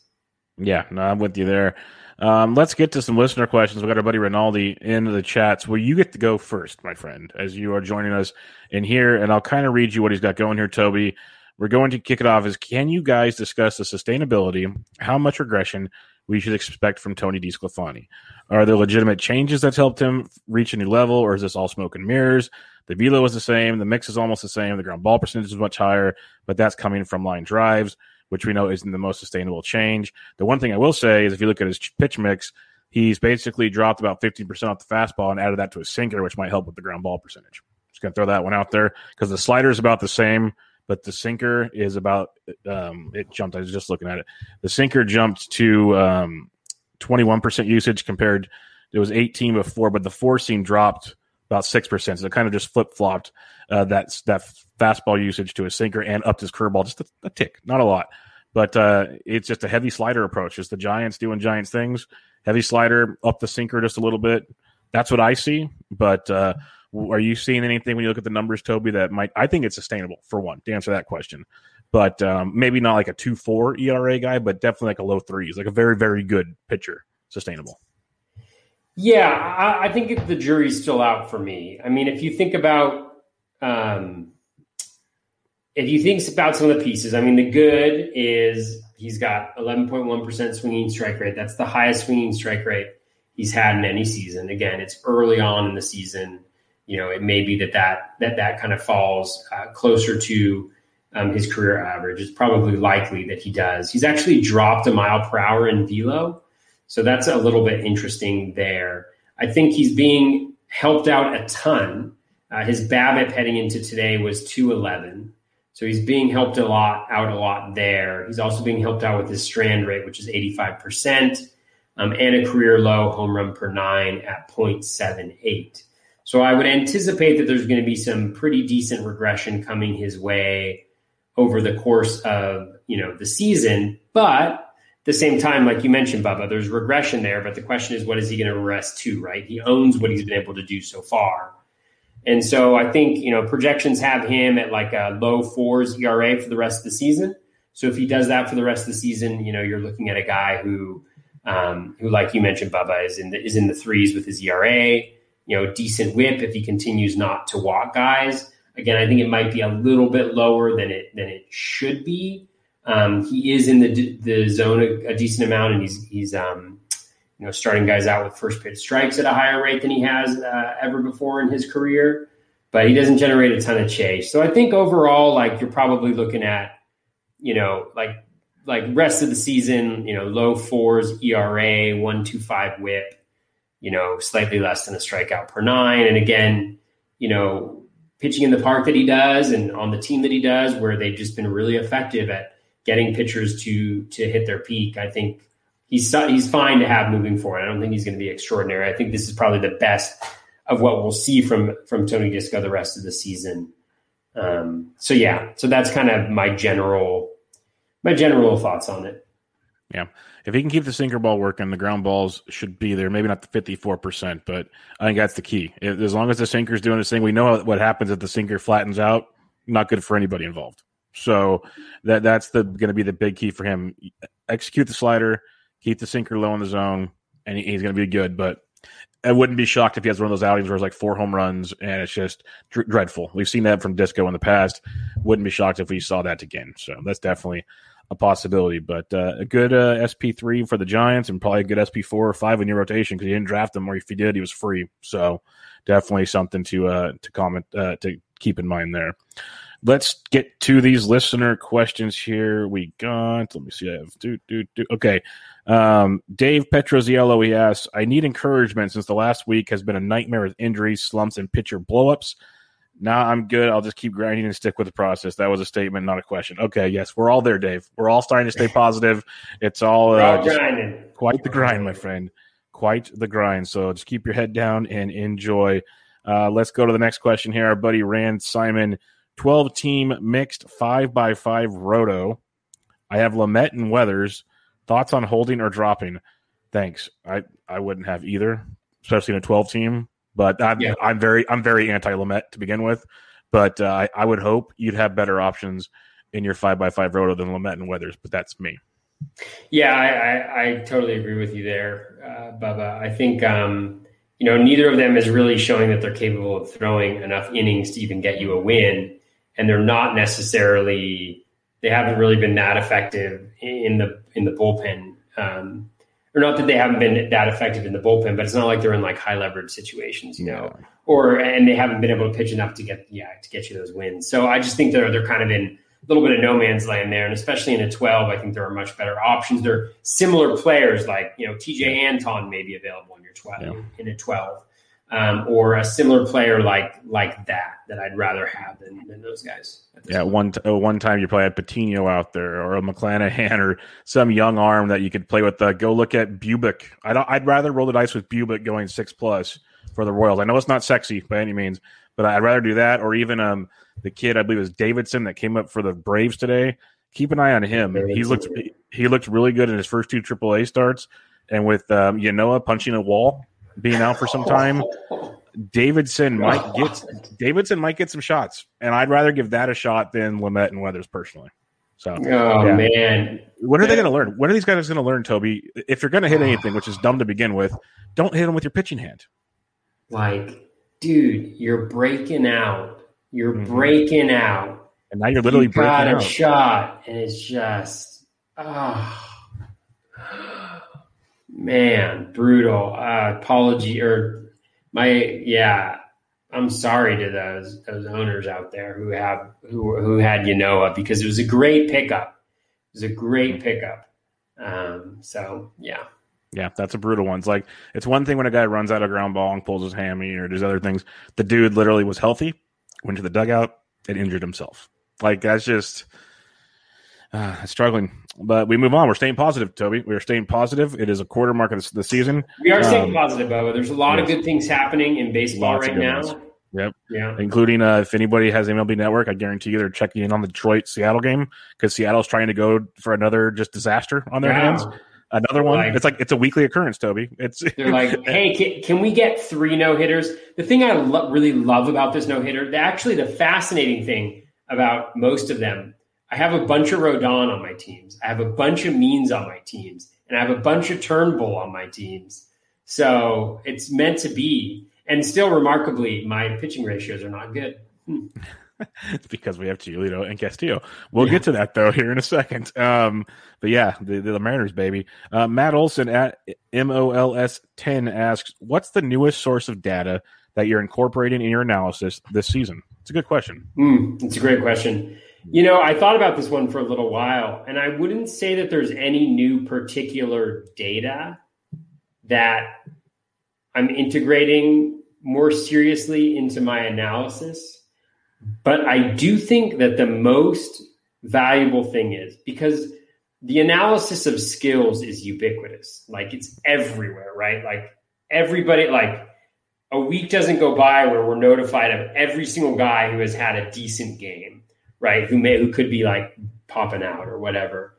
Yeah, no, I'm with you there. Um, let's get to some listener questions. We got our buddy Rinaldi in the chats. Well, you get to go first, my friend, as you are joining us in here, and I'll kind of read you what he's got going here, Toby. We're going to kick it off. Is can you guys discuss the sustainability, how much regression we should expect from Tony DeSclafani? Are there legitimate changes that's helped him reach a new level, or is this all smoke and mirrors? The velo is the same, the mix is almost the same, the ground ball percentage is much higher, but that's coming from line drives, which we know isn't the most sustainable change. The one thing I will say is if you look at his pitch mix, he's basically dropped about 15% off the fastball and added that to his sinker, which might help with the ground ball percentage. Just gonna throw that one out there because the slider is about the same but the sinker is about um, it jumped. I was just looking at it. The sinker jumped to um, 21% usage compared. It was 18 before, but the four seam dropped about six percent. So it kind of just flip flopped uh, that that fastball usage to a sinker and upped his curveball just a, a tick, not a lot, but uh, it's just a heavy slider approach. It's the Giants doing Giants things. Heavy slider, up the sinker just a little bit. That's what I see, but. Uh, are you seeing anything when you look at the numbers, Toby, that might? I think it's sustainable for one to answer that question, but um, maybe not like a two four ERA guy, but definitely like a low threes, like a very very good pitcher, sustainable. Yeah, I, I think the jury's still out for me. I mean, if you think about um, if you think about some of the pieces, I mean, the good is he's got 11.1% swinging strike rate. That's the highest swinging strike rate he's had in any season. Again, it's early on in the season you know, it may be that that that, that kind of falls uh, closer to um, his career average. It's probably likely that he does. He's actually dropped a mile per hour in velo, so that's a little bit interesting there. I think he's being helped out a ton. Uh, his BABIP heading into today was 211. So he's being helped a lot out a lot there. He's also being helped out with his strand rate, which is 85%, um, and a career low home run per nine at 0.78. So I would anticipate that there's going to be some pretty decent regression coming his way over the course of you know the season. But at the same time, like you mentioned, Bubba, there's regression there. But the question is, what is he going to regress to? Right? He owns what he's been able to do so far. And so I think you know projections have him at like a low fours ERA for the rest of the season. So if he does that for the rest of the season, you know you're looking at a guy who, um, who like you mentioned, Bubba is in the is in the threes with his ERA you know, decent whip if he continues not to walk guys. Again, I think it might be a little bit lower than it than it should be. Um, he is in the the zone a, a, decent amount, and he's he's um, you know starting guys out with first pitch strikes at a higher rate than he has uh, ever before in his career. But he doesn't generate a ton of chase. So I think overall, like you're probably looking at, you know, like like rest of the season, you know, low fours ERA, one two five WHIP you know, slightly less than a strikeout per nine. And again, you know, pitching in the park that he does and on the team that he does, where they've just been really effective at getting pitchers to to hit their peak. I think he's he's fine to have moving forward. I don't think he's going to be extraordinary. I think this is probably the best of what we'll see from from Tony Disco the rest of the season. Um, so yeah, so that's kind of my general my general thoughts on it. Yeah if he can keep the sinker ball working, the ground balls should be there. Maybe not the fifty four percent, but I think that's the key. As long as the sinker's doing its thing, we know what happens if the sinker flattens out. Not good for anybody involved. So that that's the going to be the big key for him. Execute the slider, keep the sinker low in the zone, and he, he's going to be good. But I wouldn't be shocked if he has one of those outings where it's like four home runs and it's just dr- dreadful. We've seen that from Disco in the past. Wouldn't be shocked if we saw that again. So that's definitely a possibility. But uh, a good uh, SP3 for the Giants and probably a good SP4 or 5 in your rotation because you didn't draft him, or if you did, he was free. So definitely something to uh, to comment uh, to keep in mind there. Let's get to these listener questions here. We got, let me see, I have, do, do, do. Okay. Um, Dave Petroziello, he asks, I need encouragement since the last week has been a nightmare with injuries, slumps, and pitcher blowups nah, I'm good. I'll just keep grinding and stick with the process. That was a statement, not a question. Okay, yes, we're all there, Dave. We're all starting to stay *laughs* positive. It's all, uh, all grinding. quite the grind, my friend. Quite the grind. So just keep your head down and enjoy. Uh, let's go to the next question here. Our buddy Rand Simon, 12 team mixed 5 by 5 roto. I have Lamet and Weathers. Thoughts on holding or dropping? Thanks. I, I wouldn't have either, especially in a 12 team. But I'm, yeah. I'm very I'm very anti Lamet to begin with. But uh, I, I would hope you'd have better options in your five by five roto than Lamet and Weathers. But that's me. Yeah, I, I, I totally agree with you there, uh, Bubba. I think um, you know neither of them is really showing that they're capable of throwing enough innings to even get you a win, and they're not necessarily they haven't really been that effective in the in the bullpen. Um, or not that they haven't been that effective in the bullpen, but it's not like they're in like high leverage situations, you know, or and they haven't been able to pitch enough to get yeah to get you those wins. So I just think they're they're kind of in a little bit of no man's land there, and especially in a twelve, I think there are much better options. They're similar players like you know Tejay Antone may be available in your twelve yeah. in a twelve um, or a similar player like like that that I'd rather have than, than those guys. Yeah, one t- oh, one time you probably had Patino out there or a McClanahan or some young arm that you could play with. Uh, go look at Bubic. I don't. I'd rather roll the dice with Bubic going six plus for the Royals. I know it's not sexy by any means, but I'd rather do that or even um the kid I believe is Davidson that came up for the Braves today. Keep an eye on him. He looked he looked really good in his first two AAA starts, and with um, Ynoa punching a wall being out for some time, Davidson might get Davidson might get some shots, and I'd rather give that a shot than Lamet and Weathers personally. So, oh yeah. man, when are they going to learn? When are these guys going to learn, Toby? If you're going to hit *sighs* anything, which is dumb to begin with, don't hit them with your pitching hand. Like, dude, you're breaking out. You're mm-hmm. breaking out, and now you're literally you breaking got a shot, and it's just, oh man, brutal. Uh, apology or my yeah. I'm sorry to those those owners out there who have who who had Ynoa because it was a great pickup. It was a great pickup. Um, so yeah. Yeah, that's a brutal one. It's like it's one thing when a guy runs out of ground ball and pulls his hammy or does other things. The dude literally was healthy, went to the dugout, and injured himself. Like that's just uh, struggling. But we move on. We're staying positive, Toby. We are staying positive. It is a quarter mark of the season. We are staying um, positive, Bubba. There's a lot yes. of good things happening in baseball Lots right now. Ones. Yep. Yeah. Including uh, if anybody has MLB Network, I guarantee you they're checking in on the Detroit Seattle game because Seattle's trying to go for another just disaster on their wow. hands. Another one. Like, it's like it's a weekly occurrence, Toby. It's *laughs* they're like, hey, can, can, we get three no hitters? The thing I lo- really love about this no hitter, actually, the fascinating thing about most of them, I have a bunch of Rodon on my teams. I have a bunch of Means on my teams, and I have a bunch of Turnbull on my teams. So it's meant to be. And still, remarkably, my pitching ratios are not good. Hmm. it's *laughs* because we have Giolito and Castillo. We'll yeah. get to that though here in a second. Um, but yeah, the, the Mariners, baby. Uh, Matt Olson at MOLS 10 asks, What's the newest source of data that you're incorporating in your analysis this season? It's a good question. Mm, it's a great question. You know, I thought about this one for a little while, and I wouldn't say that there's any new particular data that I'm integrating more seriously into my analysis. But I do think that the most valuable thing is because the analysis of skills is ubiquitous. Like it's everywhere, right? Like everybody, like a week doesn't go by where we're notified of every single guy who has had a decent game, right? Who may, who could be like popping out or whatever.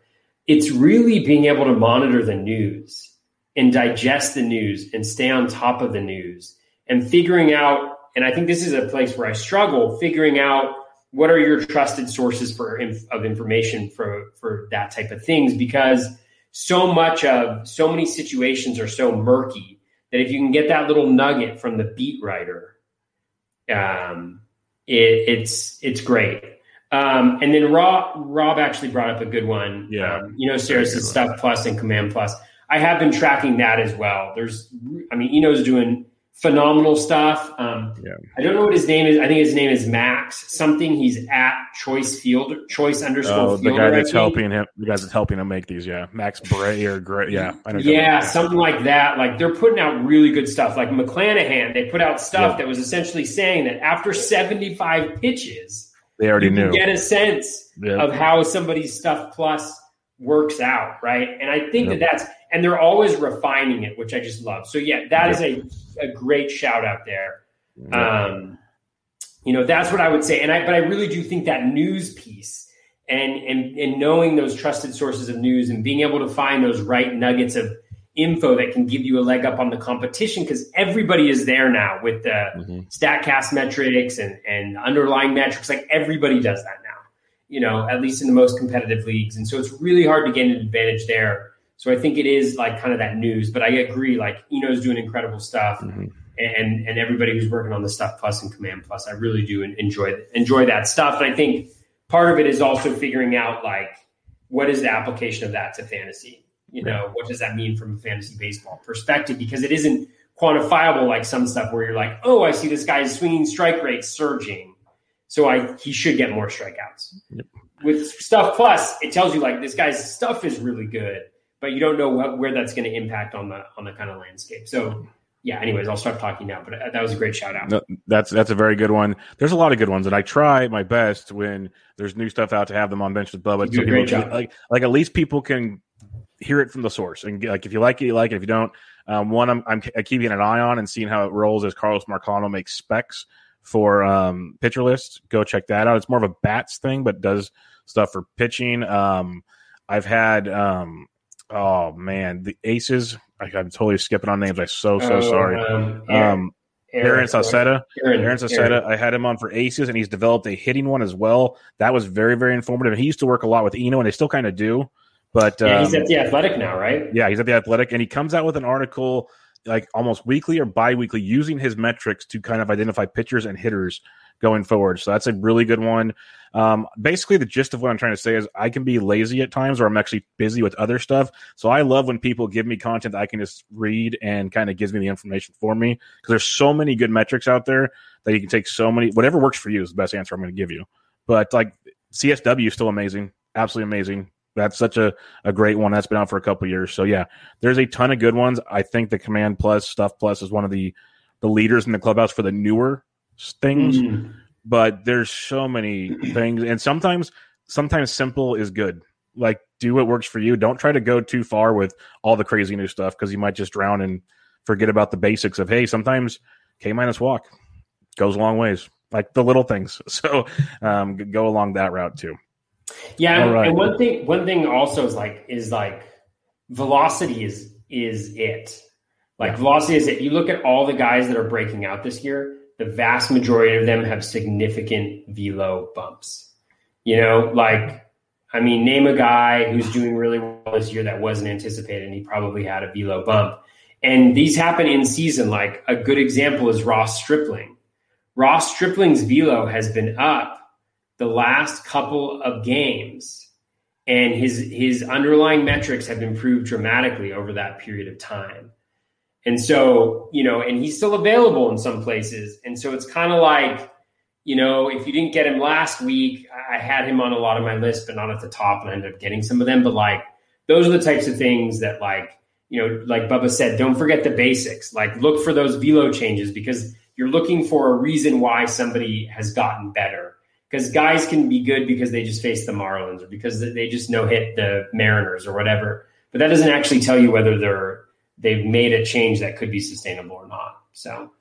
It's really being able to monitor the news and digest the news and stay on top of the news and figuring out and I think this is a place where I struggle figuring out what are your trusted sources for of information for for that type of things because so much of so many situations are so murky that if you can get that little nugget from the beat writer, um, it, it's it's great. Um, and then Rob Rob actually brought up a good one. Yeah, um, you know, Sarris' stuff plus and command plus. I have been tracking that as well. There's, I mean, Eno's doing phenomenal stuff. Um, yeah. I don't know what his name is. I think his name is Max something. He's at Choice Field, Choice underscore. Oh, the guy that's helping him. The guy that's helping him make these. Yeah, Max Bray or Gray. Yeah, yeah, something like that. Like they're putting out really good stuff. Like McClanahan, they put out stuff that was essentially saying that after seventy five pitches, they already knew. Get a sense of how somebody's stuff plus works out, right? And I think that that's and they're always refining it, which I just love. So yeah, that is a, a great shout out there. Um, you know, that's what I would say. And I, but I really do think that news piece and, and, and knowing those trusted sources of news and being able to find those right nuggets of info that can give you a leg up on the competition because everybody is there now with the mm-hmm. statcast metrics and, and underlying metrics like everybody does that now you know at least in the most competitive leagues and so it's really hard to get an advantage there so I think it is like kind of that news, but I agree. Like Eno's doing incredible stuff, mm-hmm. and and everybody who's working on the stuff plus and command plus, I really do enjoy enjoy that stuff. And I think part of it is also figuring out like what is the application of that to fantasy. You know, what does that mean from a fantasy baseball perspective? Because it isn't quantifiable like some stuff where you're like, oh, I see this guy's swinging strike rate surging, so I he should get more strikeouts. Yep. With stuff plus, it tells you like this guy's stuff is really good but you don't know what, where that's going to impact on the on the kind of landscape. So yeah. Anyways, I'll stop talking now. But uh, that was a great shout out. No, that's that's a very good one. There's a lot of good ones, and I try my best when there's new stuff out to have them on bench with Bubba. So people, job. like like at least people can hear it from the source, and like if you like it, you like it. If you don't, um, one I'm, I'm keeping an eye on and seeing how it rolls as Carlos Marcano makes specs for um, pitcher lists. Go check that out. It's more of a bats thing, but does stuff for pitching. Um, I've had um, oh man, the Aces. I, am totally skipping on names. I'm so so oh, sorry. Um, Aaron, um, Aaron, Aaron Sauceda. Aaron, Aaron Sauceda. I had him on for Aces, and he's developed a hitting one as well. That was very very informative. He used to work a lot with Eno, and they still kind of do. But yeah, um, he's at the Athletic now, right? Yeah, he's at the Athletic, and he comes out with an article like almost weekly or bi-weekly using his metrics to kind of identify pitchers and hitters going forward. So that's a really good one. Um, basically, the gist of what I'm trying to say is I can be lazy at times or I'm actually busy with other stuff. So I love when people give me content that I can just read and kind of gives me the information for me because there's so many good metrics out there that you can take so many, whatever works for you is the best answer I'm going to give you. But like CSW is still amazing, absolutely amazing. That's such a, a great one that's been out for a couple years. So yeah, there's a ton of good ones. I think the Command Plus Stuff Plus is one of the the leaders in the clubhouse for the newer things. Mm but there's so many *clears throat* things and sometimes sometimes simple is good like do what works for you don't try to go too far with all the crazy new stuff because you might just drown and forget about the basics of hey sometimes k minus walk goes a long ways like the little things *laughs* so um, go along that route too yeah right. and one thing one thing also is like is like velocity is is it like yeah. velocity is it you look at all the guys that are breaking out this year the vast majority of them have significant velo bumps. You know, like, I mean, name a guy who's doing really well this year that wasn't anticipated, and he probably had a velo bump. And these happen in season. Like a good example is Ross Stripling. Ross Stripling's velo has been up the last couple of games, and his his underlying metrics have improved dramatically over that period of time. And so, you know, and he's still available in some places. And so it's kind of like, you know, if you didn't get him last week, I had him on a lot of my list, but not at the top, and I ended up getting some of them. But like, those are the types of things that, like, you know, like Bubba said, don't forget the basics. Like, look for those velo changes because you're looking for a reason why somebody has gotten better. Because guys can be good because they just face the Marlins or because they just no hit the Mariners or whatever. But that doesn't actually tell you whether they're they've made a change that could be sustainable or not. So.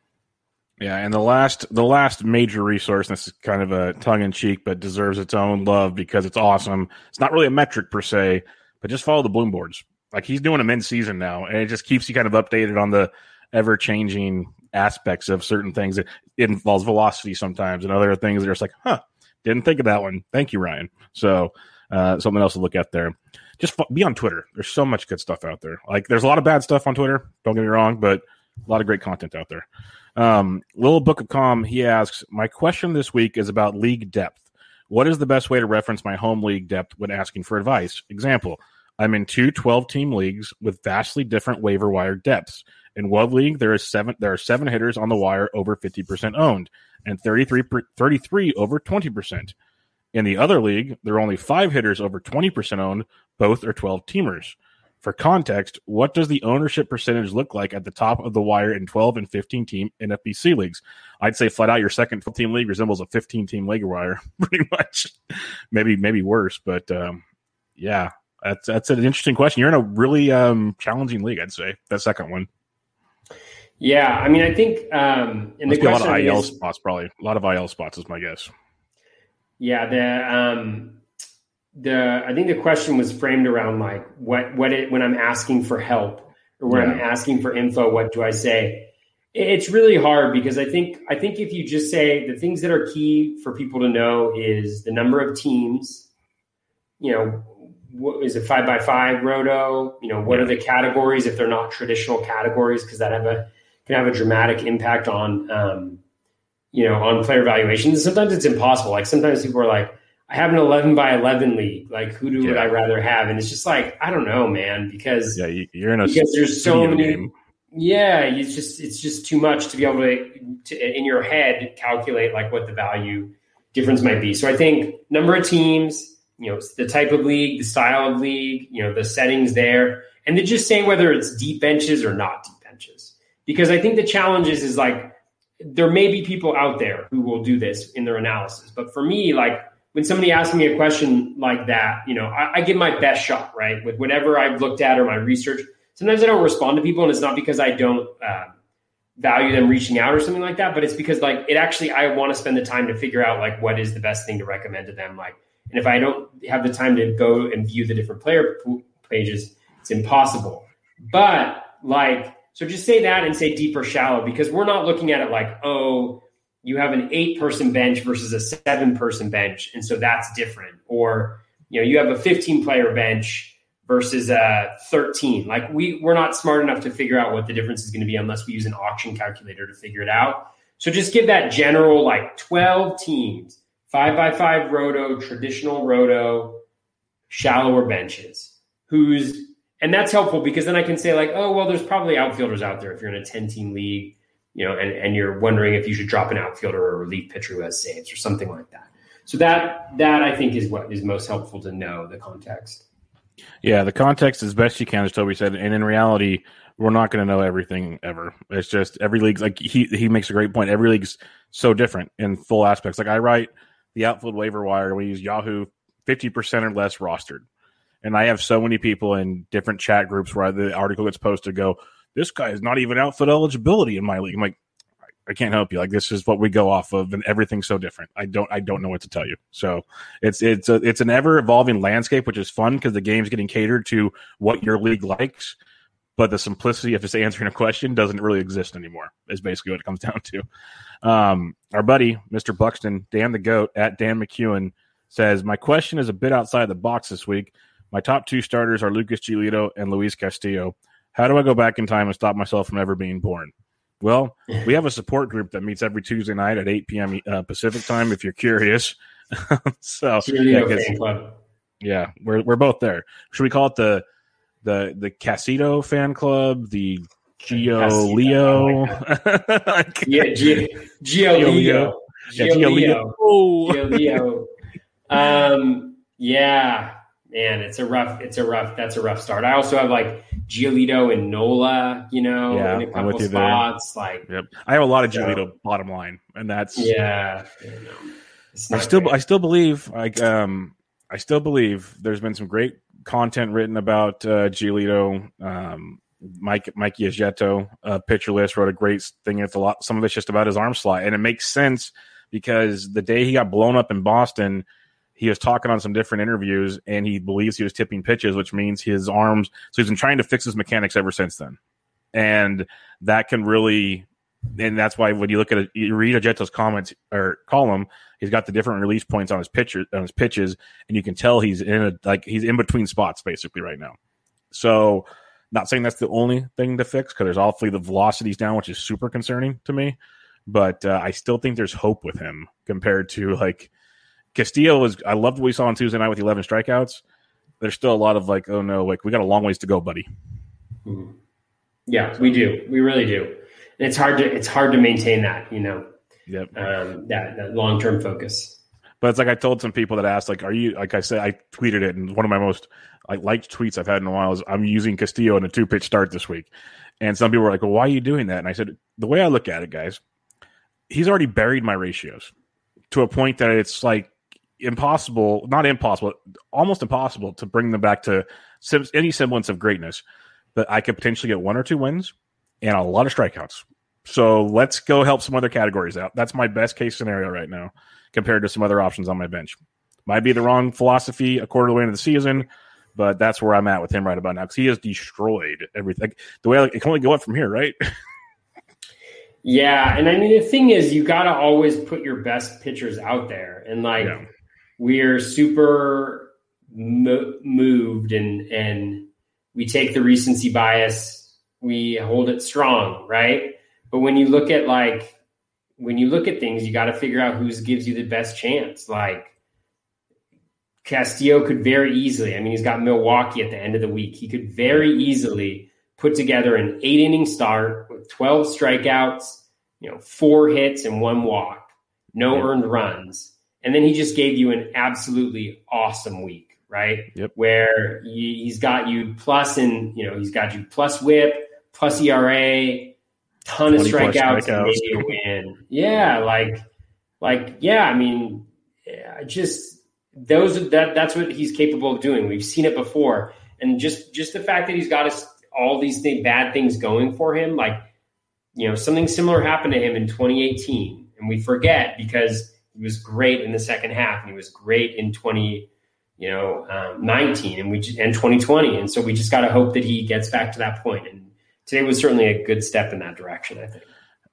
Yeah, and the last the last major resource, this is kind of a tongue in cheek, but deserves its own love because it's awesome. It's not really a metric per se, but just follow the bloom boards. Like he's doing them in season now, and it just keeps you kind of updated on the ever changing aspects of certain things. It, it involves velocity sometimes, and other things that are just like, huh, didn't think of that one. Thank you, Ryan. So uh, something else to look at there just be on Twitter. There's so much good stuff out there. Like there's a lot of bad stuff on Twitter. Don't get me wrong, but a lot of great content out there. Um, Little Book of Calm, he asks, my question this week is about league depth. What is the best way to reference my home league depth when asking for advice? Example, I'm in two 12 team leagues with vastly different waiver wire depths. In World league, there is seven there are seven hitters on the wire over 50% owned and 33 33 over 20%. In the other league, there are only five hitters over 20% owned. Both are 12 teamers. For context, what does the ownership percentage look like at the top of the wire in 12 and 15 team NFBC leagues? I'd say flat out your second team league resembles a 15 team league wire, *laughs* pretty much. maybe maybe worse, but um, yeah, that's that's an interesting question. You're in a really um, challenging league, I'd say that second one. Yeah, I mean, I think um, in the question a lot of IL is, spots, probably a lot of IL spots is my guess. Yeah, the um, the I think the question was framed around like what what it when I'm asking for help or when yeah. I'm asking for info, what do I say? It's really hard because I think I think if you just say the things that are key for people to know is the number of teams, you know, what is it five by five roto? You know, what yeah. are the categories if they're not traditional categories because that have a can have a dramatic impact on um, you know, on player evaluations. Sometimes it's impossible. Like sometimes people are like, I have an 11 by 11 league. Like, who do yeah. would I rather have? And it's just like, I don't know, man, because yeah, you're in a because there's so many. Game. Yeah, it's just it's just too much to be able to, to in your head calculate like what the value difference might be. So I think number of teams, you know, the type of league, the style of league, you know, the settings there, and then just saying whether it's deep benches or not deep benches. Because I think the challenge is is like there may be people out there who will do this in their analysis. But for me, like when somebody asks me a question like that, you know, I, I give my best shot, right? With whatever I've looked at or my research. Sometimes I don't respond to people, and it's not because I don't uh, value them reaching out or something like that, but it's because like it actually I want to spend the time to figure out like what is the best thing to recommend to them. Like, and if I don't have the time to go and view the different player pages, it's impossible. But like so just say that and say deep or shallow because we're not looking at it like, oh, you have an eight person bench versus a seven person bench. And so that's different. Or, you know, you have a 15 player bench versus a 13. Like we we're not smart enough to figure out what the difference is going to be unless we use an auction calculator to figure it out. So just give that general like 12 teams, five by five roto, traditional roto, shallower benches. Who's and that's helpful because then I can say like, oh well, there's probably outfielders out there if you're in a 10 team league, you know, and, and you're wondering if you should drop an outfielder or a relief pitcher who has saves or something like that. So that that I think is what is most helpful to know the context. Yeah, the context as best you can, as Toby said, and in reality, we're not going to know everything ever. It's just every league's like he he makes a great point. Every league's so different in full aspects. Like I write the outfield waiver wire, we use Yahoo, fifty percent or less rostered, and I have so many people in different chat groups where the article gets posted. Go, this guy is not even outfield eligibility in my league. I'm like, I can't help you. Like this is what we go off of, and everything's so different. I don't I don't know what to tell you. So it's it's a, it's an ever evolving landscape, which is fun because the game's getting catered to what your league likes. But the simplicity of just *laughs* answering a question doesn't really exist anymore. Is basically what it comes *laughs* down to. Um, our buddy Mr. Buxton, Dan the Goat at Dan McEwen says, "My question is a bit outside the box this week. My top two starters are Lucas Giolito and Luis Castillo. How do I go back in time and stop myself from ever being born?" Well, *laughs* we have a support group that meets every Tuesday night at 8 p.m. Uh, Pacific time. If you're curious, *laughs* so yeah, yeah, we're we're both there. Should we call it the the the Casito fan club? The Geo *laughs* Leo? yeah, Geo, Geo Leo. Geo Leo. Geo Leo. Um, yeah, man, it's a rough. It's a rough. That's a rough start. I also have like Giolito and Nola, you know, yeah, in a couple spots. There. Like, yep, I have a lot of Giolito so, bottom line, and that's yeah. I still, great. I still believe, like, um, I still believe there's been some great content written about uh, Giolito. Um, Mike Mikey Ajeto, uh, pitcher list, wrote a great thing. It's a lot. Some of it's just about his arm slot, and it makes sense because the day he got blown up in Boston he was talking on some different interviews and he believes he was tipping pitches, which means his arms. So he's been trying to fix his mechanics ever since then. And that can really, and that's why when you look at it, you read Ajeto's comments or column, he's got the different release points on his pitcher on his pitches, and you can tell he's in a like he's in between spots basically right now. So, not saying that's the only thing to fix because there's awfully the velocities down, which is super concerning to me. But uh, I still think there's hope with him compared to like Castillo was. I loved what we saw on Tuesday night with 11 strikeouts. There's still a lot of like, oh no, like we got a long ways to go, buddy. Mm-hmm. Yeah, we do. We really do. And it's hard to it's hard to maintain that, you know. Yep. Um, that, that long term focus. But it's like I told some people that asked, like, are you like I said, I tweeted it, and one of my most like liked tweets I've had in a while is I'm using Castillo in a two pitch start this week. And some people were like, Well, why are you doing that? And I said, The way I look at it, guys, he's already buried my ratios to a point that it's like impossible, not impossible, almost impossible to bring them back to any semblance of greatness. But I could potentially get one or two wins and a lot of strikeouts. So let's go help some other categories out. That's my best case scenario right now compared to some other options on my bench. Might be the wrong philosophy a quarter of the way into the season, but that's where I'm at with him right about now because he has destroyed everything. The way like, it can only go up from here, right? *laughs* yeah, and I mean the thing is, you got to always put your best pitchers out there, and like yeah we're super mo- moved and and we take the recency bias we hold it strong right? But when you look at like when you look at things you got to figure out who gives you the best chance. Like castillo could very easily i mean he's got milwaukee at the end of the week. He could very easily put together an eight inning start with 12 strikeouts you know four hits and one walk no yeah. earned runs and then he just gave you an absolutely awesome week, right? Yep. Where he's got you plus in, you know, he's got you plus whip, plus ERA, ton of strikeouts, strikeouts. and maybe a win. Yeah, like, like, yeah. I mean, just those that that's what he's capable of doing. We've seen it before, and just just the fact that he's got us all these thing, bad things going for him, like you know, something similar happened to him in 2018, and we forget because he was great in the second half, and he was great in 20, you know, um, 19 and we and 2020. And so we just got to hope that he gets back to that point. And today was certainly a good step in that direction. I think.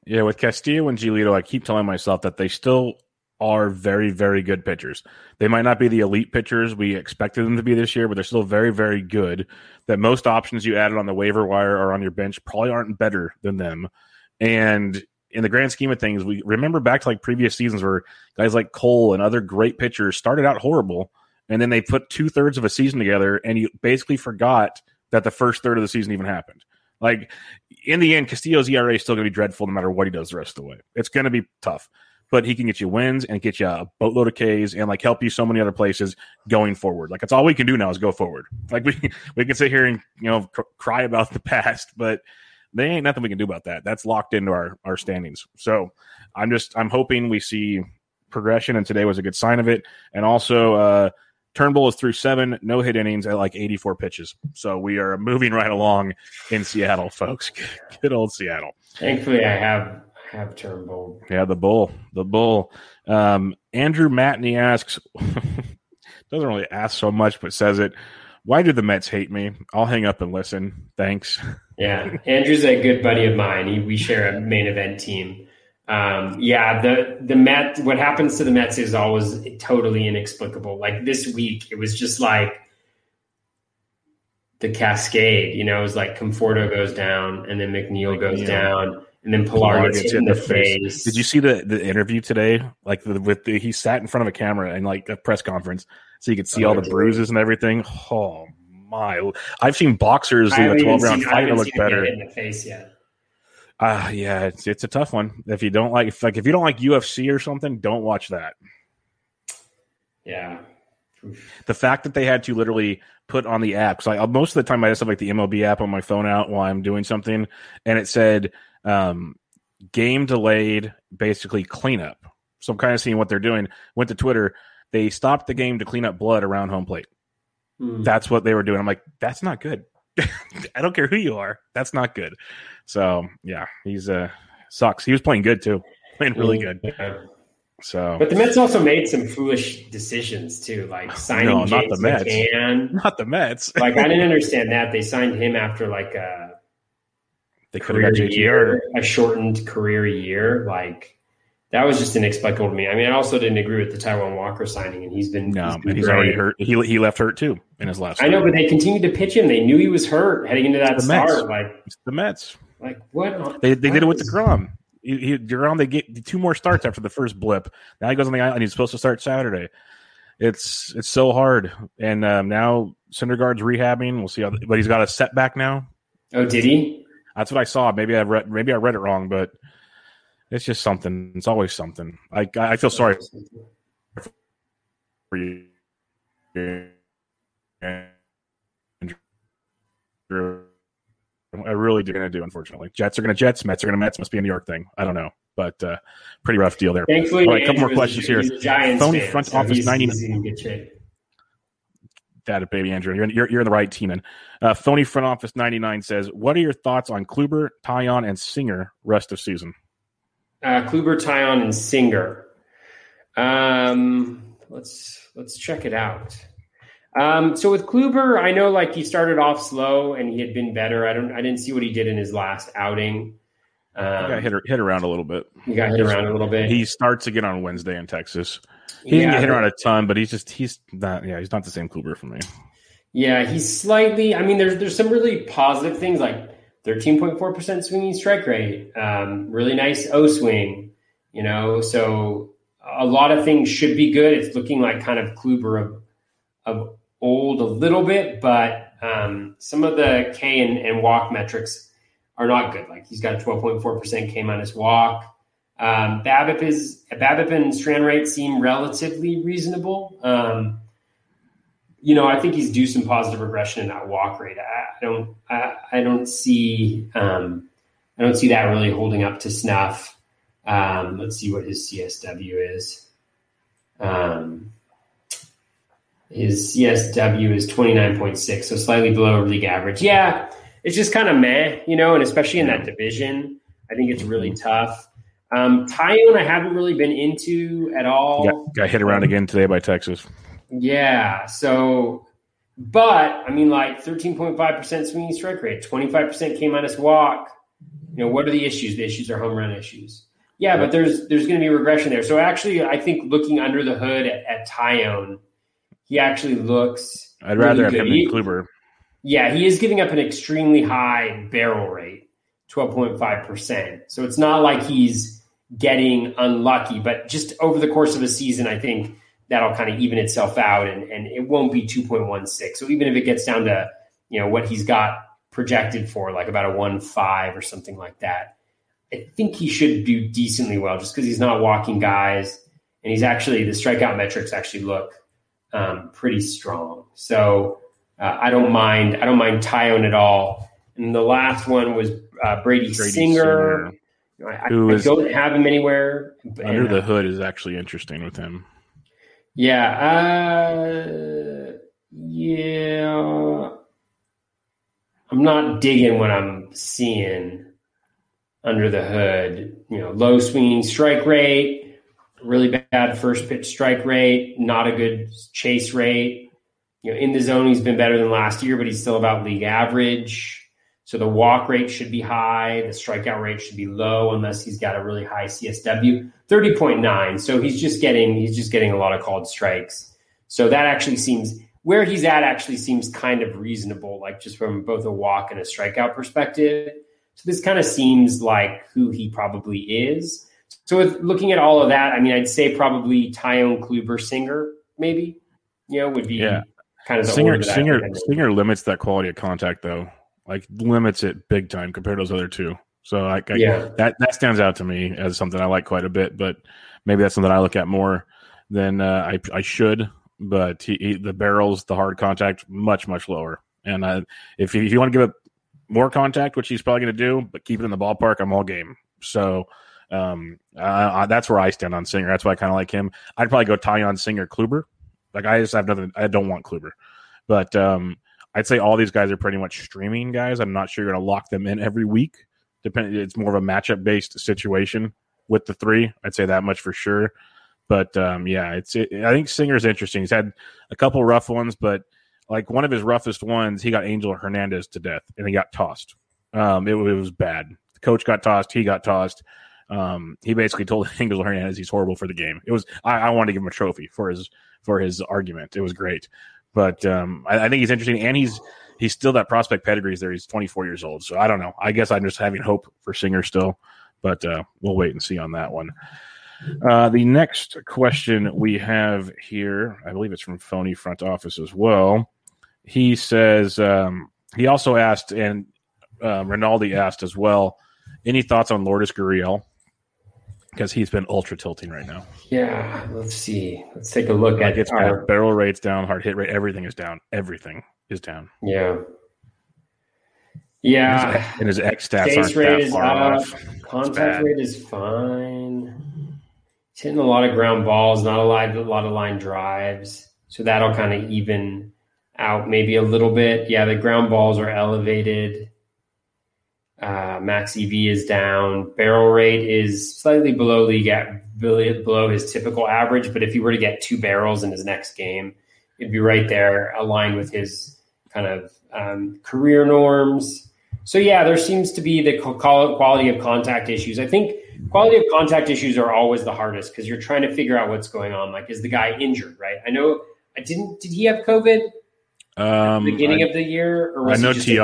Yeah, with Castillo and Giolito, I keep telling myself that they still are very, very good pitchers. They might not be the elite pitchers we expected them to be this year, but they're still very, very good. That most options you added on the waiver wire or on your bench probably aren't better than them. And in the grand scheme of things, we remember back to like previous seasons where guys like Cole and other great pitchers started out horrible, and then they put two thirds of a season together, and you basically forgot that the first third of the season even happened. Like in the end, Castillo's ERA is still going to be dreadful no matter what he does the rest of the way. It's going to be tough, but he can get you wins and get you a boatload of Ks and like help you so many other places going forward. Like that's all we can do now is go forward. Like we *laughs* we can sit here and you know cr- cry about the past, but there ain't nothing we can do about that. That's locked into our our standings. So I'm just I'm hoping we see progression, and today was a good sign of it. And also, uh, Turnbull is through seven no hit innings at like 84 pitches. So we are moving right along in Seattle, folks. *laughs* Good old Seattle. Thankfully, I have have Turnbull. Yeah, the bull, the bull. Um, Andrew Matney asks, *laughs* doesn't really ask so much, but says it. Why do the Mets hate me? I'll hang up and listen. Thanks. *laughs* Yeah, Andrew's a good buddy of mine. He, we share a main event team. Um, yeah, the the Met. What happens to the Mets is always totally inexplicable. Like this week, it was just like the cascade. You know, it was like Conforto goes down, and then McNeil goes down, and then Pilar gets hit in the face. face. Did you see the the interview today? Like the, with the, he sat in front of a camera and like a press conference, so you could see oh, all the bruises and everything. Oh my! I've seen boxers in a twelve round fight that look better. In the face yet. Uh yeah, it's it's a tough one. If you don't like if, like if you don't like UFC or something, don't watch that. Yeah. The fact that they had to literally put on the app, because most of the time I just have stuff like the MLB app on my phone out while I'm doing something, and it said um, game delayed, basically cleanup. So I'm kind of seeing what they're doing. Went to Twitter. They stopped the game to clean up blood around home plate. Mm. That's what they were doing. I'm like, that's not good. *laughs* I don't care who you are. That's not good. So yeah, he's uh sucks. He was playing good too, *laughs* playing really good. So, but the Mets also made some foolish decisions too, like *sighs* signing no, not James the Mets. McCann. *laughs* Not the Mets. like I didn't understand that they signed him after like a they could have got JT year, a shortened career year. Like that was just inexplicable to me. I mean, I also didn't agree with the Taijuan Walker signing, and he's been no, he's, been he's already hurt. He he left hurt too in his last. I know, but they continued to pitch him. They knew he was hurt heading into that start. Mets. Like it's the Mets. Like what? They they what did it with is... deGrom. He, he, deGrom they get two more starts after the first blip. Now he goes on the island. He's supposed to start Saturday. It's it's so hard, and um, now Syndergaard's rehabbing. We'll see how, but he's got a setback now. Oh, did he? That's what I saw. Maybe I read maybe I read it wrong, but it's just something. It's always something. I I feel sorry for you. I really do to do, unfortunately. Jets are going to Jets, Mets are going to Mets. Must be a New York thing. I don't know, but uh, pretty rough deal there. Thankfully, All right, a couple more questions here. Phony front so office ninety nine. That baby Andrew, you're, you're, you're in the right team. And uh, phony front office ninety nine says, "What are your thoughts on Kluber, Taillon, and Singer rest of season?" Uh, Kluber, Taillon, and Singer. Um, let's let's check it out. Um, so with Kluber, I know like he started off slow and he had been better. I don't, I didn't see what he did in his last outing. Um, he got hit, hit around a little bit. He got hit around a little bit. He starts again on Wednesday in Texas. He yeah, didn't get hit around a ton, but he's just he's not. Yeah, he's not the same Kluber for me. Yeah, he's slightly. I mean, there's there's some really positive things like 13.4 percent swinging strike rate, um, really nice O swing. You know, so a lot of things should be good. It's looking like kind of Kluber of of old a little bit, but um, some of the K and, and, walk metrics are not good. Like he's got a 12.4% K minus walk. Um, BABIP is BABIP and strand rate seem relatively reasonable. Um, you know, I think he's due some positive regression in that walk rate. I, don't, I, I, don't see, um, I don't see that really holding up to snuff. Um, let's see what his CSW is. Um, his CSW is 29.6, so slightly below league average. Yeah, it's just kind of meh, you know, and especially in that division, I think it's really tough. Um, Taillon, I haven't really been into at all. Got, got hit around again today by Texas. Yeah. So, but I mean, like 13.5% swinging strike rate, 25% K minus walk. You know, what are the issues? The issues are home run issues. Yeah, but there's there's going to be regression there. So actually, I think looking under the hood at, at Taillon, he actually looks. I'd rather have really him good. He- than Kluber. Yeah, he is giving up an extremely high barrel rate, twelve point five percent. So it's not like he's getting unlucky, but just over the course of a season, I think that'll kind of even itself out, and and it won't be two point one six. So even if it gets down to you know what he's got projected for, like about a one five or something like that. I think he should do decently well just because he's not walking guys and he's actually the strikeout metrics actually look um, pretty strong. So uh, I don't mind I don't mind Taillon at all. And the last one was uh, Brady, Brady Singer. I, Who I is- don't have him anywhere. Under and, the uh, hood is actually interesting with him. Yeah, uh, yeah. I'm not digging what I'm seeing under the hood. You know, low swinging strike rate, really bad first pitch strike rate, not a good chase rate. You know, in the zone, he's been better than last year, but he's still about league average. So the walk rate should be high. The strikeout rate should be low unless he's got a really high CSW, 30.9. So he's just getting he's just getting a lot of called strikes. So that actually seems where he's at actually seems kind of reasonable, like just from both a walk and a strikeout perspective. So this kind of seems like who he probably is. So with looking at all of that, I mean, I'd say probably Taillon Kluber Singer, maybe, you know, would be Yeah. kind of the Singer Singer think I'd go. Singer limits that quality of contact though. Like limits it big time compared to those other two. So I, I Yeah. that that stands out to me as something I like quite a bit. But maybe that's something I look at more than uh, I I should. But he, he, the barrels, the hard contact, much much lower. And uh, if you, if you want to give it more contact, which he's probably going to do, but keep it in the ballpark, I'm all game. So um, uh, that's where I stand on Singer. That's why I kind of like him. I'd probably go Taillon Singer Kluber. Like I just have nothing. I don't want Kluber, but um, I'd say all these guys are pretty much streaming guys. I'm not sure you're going to lock them in every week. Depend. It's more of a matchup based situation with the three. I'd say that much for sure. But um, yeah, it's. It, I think Singer's interesting. He's had a couple rough ones, but like one of his roughest ones, he got Angel Hernandez to death, and he got tossed. Um, it, it was bad. The coach got tossed. He got tossed. Um, he basically told *laughs* Angel Hernandez he's horrible for the game. It was. I, I wanted to give him a trophy for his for his argument. It was great. But um, I, I think he's interesting, and he's he's still that prospect pedigree there. He's 24 years old, so I don't know. I guess I'm just having hope for Singer still, but uh, we'll wait and see on that one. Uh, the next question we have here, I believe it's from Phony Front Office as well. He says um, he also asked, and uh, Rinaldi asked as well, any thoughts on Lourdes Gurriel? Because he's been ultra tilting right now. Yeah, let's see. Let's take a look Like at it's our barrel rates down, hard hit rate, everything is down. Everything is down. yeah. Yeah. and his X stats aren't rate is up. Contact rate is fine. He's hitting a lot of ground balls, not a lot, a lot of line drives. So that'll kind of even out maybe a little bit. Yeah, the ground balls are elevated. Uh, max EV is down. Barrel rate is slightly below league at below his typical average. But if he were to get two barrels in his next game, it'd be right there, aligned with his kind of um, career norms. So yeah, there seems to be the quality of contact issues. I think quality of contact issues are always the hardest because you're trying to figure out what's going on. Like, is the guy injured? Right? I know. I didn't. Did he have COVID Um, beginning I, of the year, or I know T. T.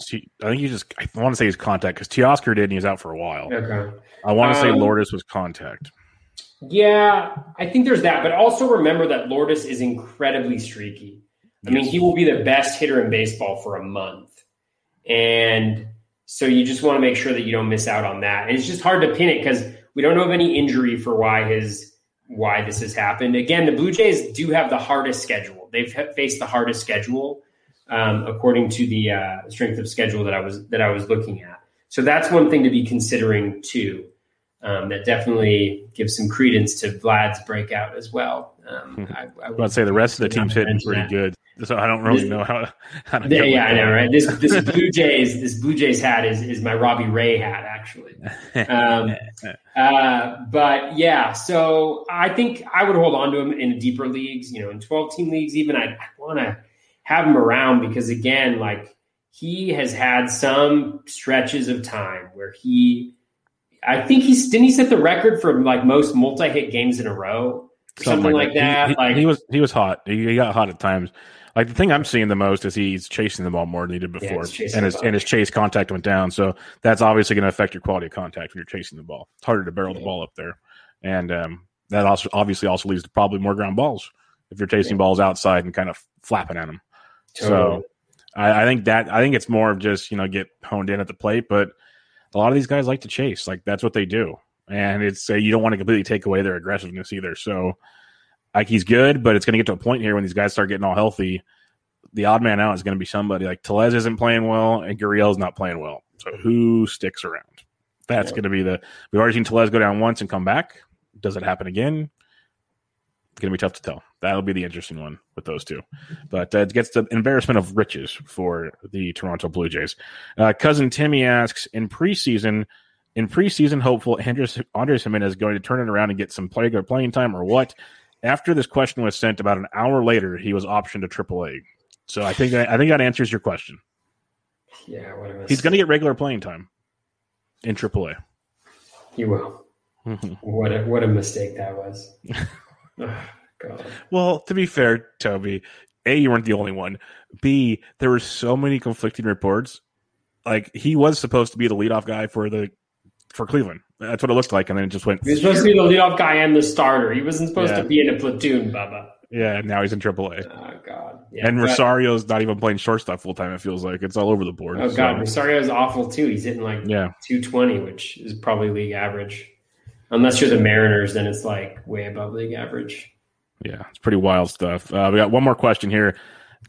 T- I think he just. I want to say he's contact because Teoscar did, and he was out for a while. Okay. I want to say Um, Lourdes was contact. Yeah, I think there's that, but also remember that Lourdes is incredibly streaky. I mean, he will be the best hitter in baseball for a month. And so you just want to make sure that you don't miss out on that. And it's just hard to pin it because we don't know of any injury for why his why this has happened. Again, the Blue Jays do have the hardest schedule. They've faced the hardest schedule um, according to the uh, strength of schedule that I was that I was looking at. So that's one thing to be considering too. Um, that definitely gives some credence to Vlad's breakout as well. Um, I, I I'd say the rest of the team's hitting pretty that. good, so I don't really This- know how. how to go yeah, I know, right? This this Blue *laughs* Jays this Blue Jays hat is is my Robbie Ray hat actually. Um, *laughs* uh, but yeah, so I think I would hold on to him in deeper leagues, you know, in twelve team leagues. Even I, I want to have him around because again, like he has had some stretches of time where he. I think he's didn't he set the record for like most multi-hit games in a row, something, something like, that. He, like he was he was hot. He got hot at times. Like the thing I'm seeing the most is he's chasing the ball more than he did before, yeah, and his and his chase contact went down. So that's obviously going to affect your quality of contact when you're chasing the ball. It's harder to barrel yeah. the ball up there, and um, that also obviously also leads to probably more ground balls if you're chasing yeah. balls outside and kind of flapping at them. Totally. So I, I, think that I think it's more of just you know get honed in at the plate, but a lot of these guys like to chase, like that's what they do, and it's uh, you don't want to completely take away their aggressiveness either. So like he's good, but it's going to get to a point here when these guys start getting all healthy. The odd man out is going to be somebody like Tellez isn't playing well and Gurriel's not playing well. So who sticks around? That's yeah. going to be the. We've already seen Tellez go down once and come back. Does it happen again? It's going to be tough to tell. That'll be the interesting one with those two. But uh, it gets the embarrassment of riches for the Toronto Blue Jays. Uh, Cousin Timmy asks in preseason, in preseason hopeful Andres, Andres Gimenez is going to turn it around and get some regular playing time or what? After this question was sent, about an hour later, he was optioned to AAA. So I think I think that answers your question. Yeah, whatever. he's going to get regular playing time in AAA. He will. Mm-hmm. *laughs* What a, what a mistake that was. *laughs* oh, God. Well, to be fair, Toby, a you weren't the only one. B there were so many conflicting reports. Like he was supposed to be the leadoff guy for the for Cleveland. That's what it looked like, and then it just went. He was supposed to be the leadoff guy and the starter. He wasn't supposed yeah. to be in a platoon, Bubba. Yeah, now he's in AAA. Oh God! Yeah, and Rosario's not even playing shortstop full time. It feels like it's all over the board. Oh God, so. Rosario's awful too. He's hitting like yeah two twenty, which is probably league average. Unless you're the Mariners, then it's like way above league average. Yeah, it's pretty wild stuff. Uh, we got one more question here.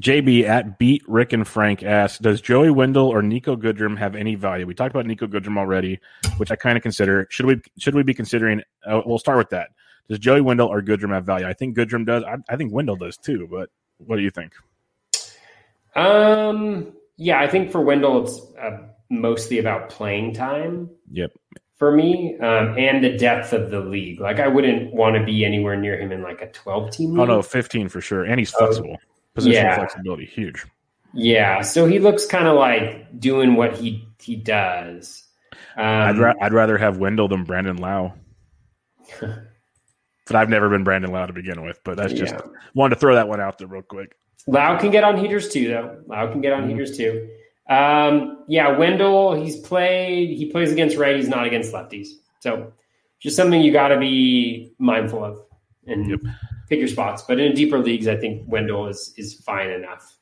JB at Beat Rick and Frank asks, does Joey Wendle or Niko Goodrum have any value? We talked about Niko Goodrum already, which I kind of consider. Should we should we be considering? Uh, we'll start with that. Does Joey Wendle or Goodrum have value? I think Goodrum does. I, I think Wendle does too. But what do you think? Um. Yeah, I think for Wendle, it's uh, mostly about playing time. Yep. For me, um, and the depth of the league. Like, I wouldn't want to be anywhere near him in like a twelve team. League. Oh no, fifteen for sure, and he's flexible. Yeah. flexibility, huge. Yeah, so he looks kind of like doing what he he does. Um, I'd, ra- I'd rather have Wendle than Brandon Lowe. *laughs* but I've never been Brandon Lowe to begin with. But that's just yeah. wanted to throw that one out there real quick. Lowe can get on heaters too, though. Lowe can get on mm-hmm. heaters too. Um, yeah, Wendle, he's played. He plays against righties, not against lefties. So just something you got to be mindful of and yep. Pick your spots. But in deeper leagues, I think Wendle is is fine enough.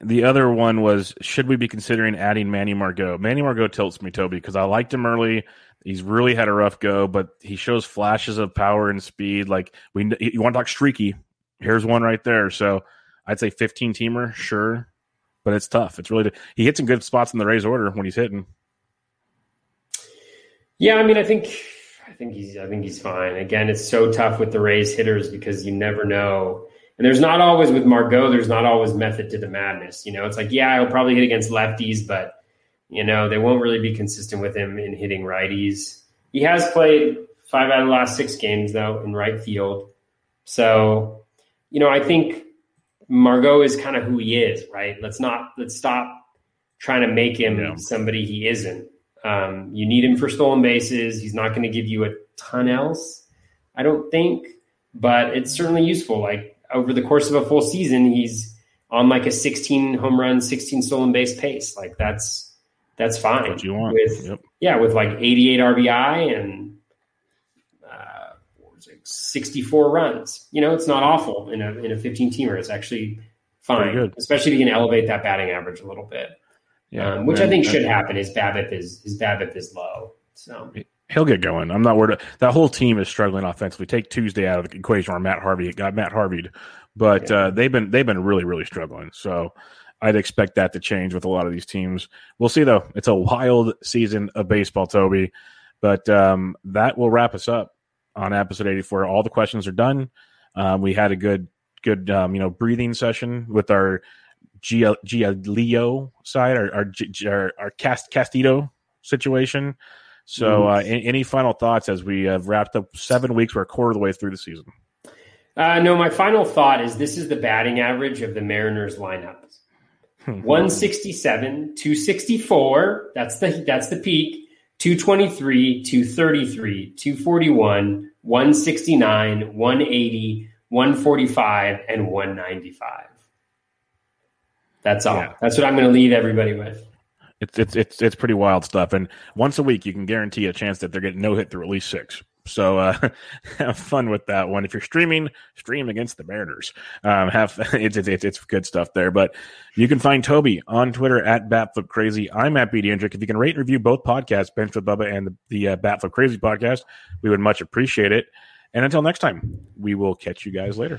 The other one was should we be considering adding Manny Margot? Manny Margot tilts me, Toby, because I liked him early. He's really had a rough go, but he shows flashes of power and speed. Like we, you want to talk streaky? Here's one right there. So I'd say 15 teamer, sure, but it's tough. It's really he hits in good spots in the Rays order when he's hitting. Yeah, I mean, I think I think he's I think he's fine. Again, it's so tough with the Rays hitters because you never know. And there's not always with Margot, there's not always method to the madness. You know, it's like, yeah, he'll probably hit against lefties, but you know, they won't really be consistent with him in hitting righties. He has played five out of the last six games though in right field. So, you know, I think Margot is kind of who he is, right? Let's not let's stop trying to make him yeah. somebody he isn't. Um, you need him for stolen bases. He's not going to give you a ton else, I don't think, but it's certainly useful. Like over the course of a full season, he's on like a 16 home run, 16 stolen base pace. Like that's that's fine. That's what you want. With yep. yeah, with like 88 RBI and uh, 64 runs. You know, it's not awful in a in a 15 teamer. It's actually fine, especially if you can elevate that batting average a little bit. Yeah, um, which I think should happen. His BABIP is his BABIP is low, so he'll get going. I'm not worried. That whole team is struggling offensively. Take Tuesday out of the equation, or Matt Harvey got Matt Harveyed, but yeah. uh, they've been they've been really really struggling. So I'd expect that to change with a lot of these teams. We'll see though. It's a wild season of baseball, Toby. But um, that will wrap us up on episode 84. All the questions are done. Um, we had a good good um, you know breathing session with our Gia, side, our our, our, our Cast, Castito situation. So, uh, any, any, final thoughts as we have wrapped up seven weeks? We're a quarter of the way through the season. Uh, no, my final thought is this is the batting average of the Mariners lineup. Hmm. 167, 264. That's the that's the peak. 223, 233, 241, 169, 180, 145, and 195. That's all. Yeah. That's what I'm going to leave everybody with. It's it's it's it's pretty wild stuff. And once a week, you can guarantee a chance that they're getting no hit through at least six. So uh, *laughs* have fun with that one. If you're streaming, stream against the Mariners. Um, have *laughs* it's, it's it's good stuff there. But you can find Toby on Twitter at Batflip Crazy. I'm at BD Hendrick. If you can rate and review both podcasts, Bench with Bubba and the, the uh, Batflip Crazy podcast, we would much appreciate it. And until next time, we will catch you guys later.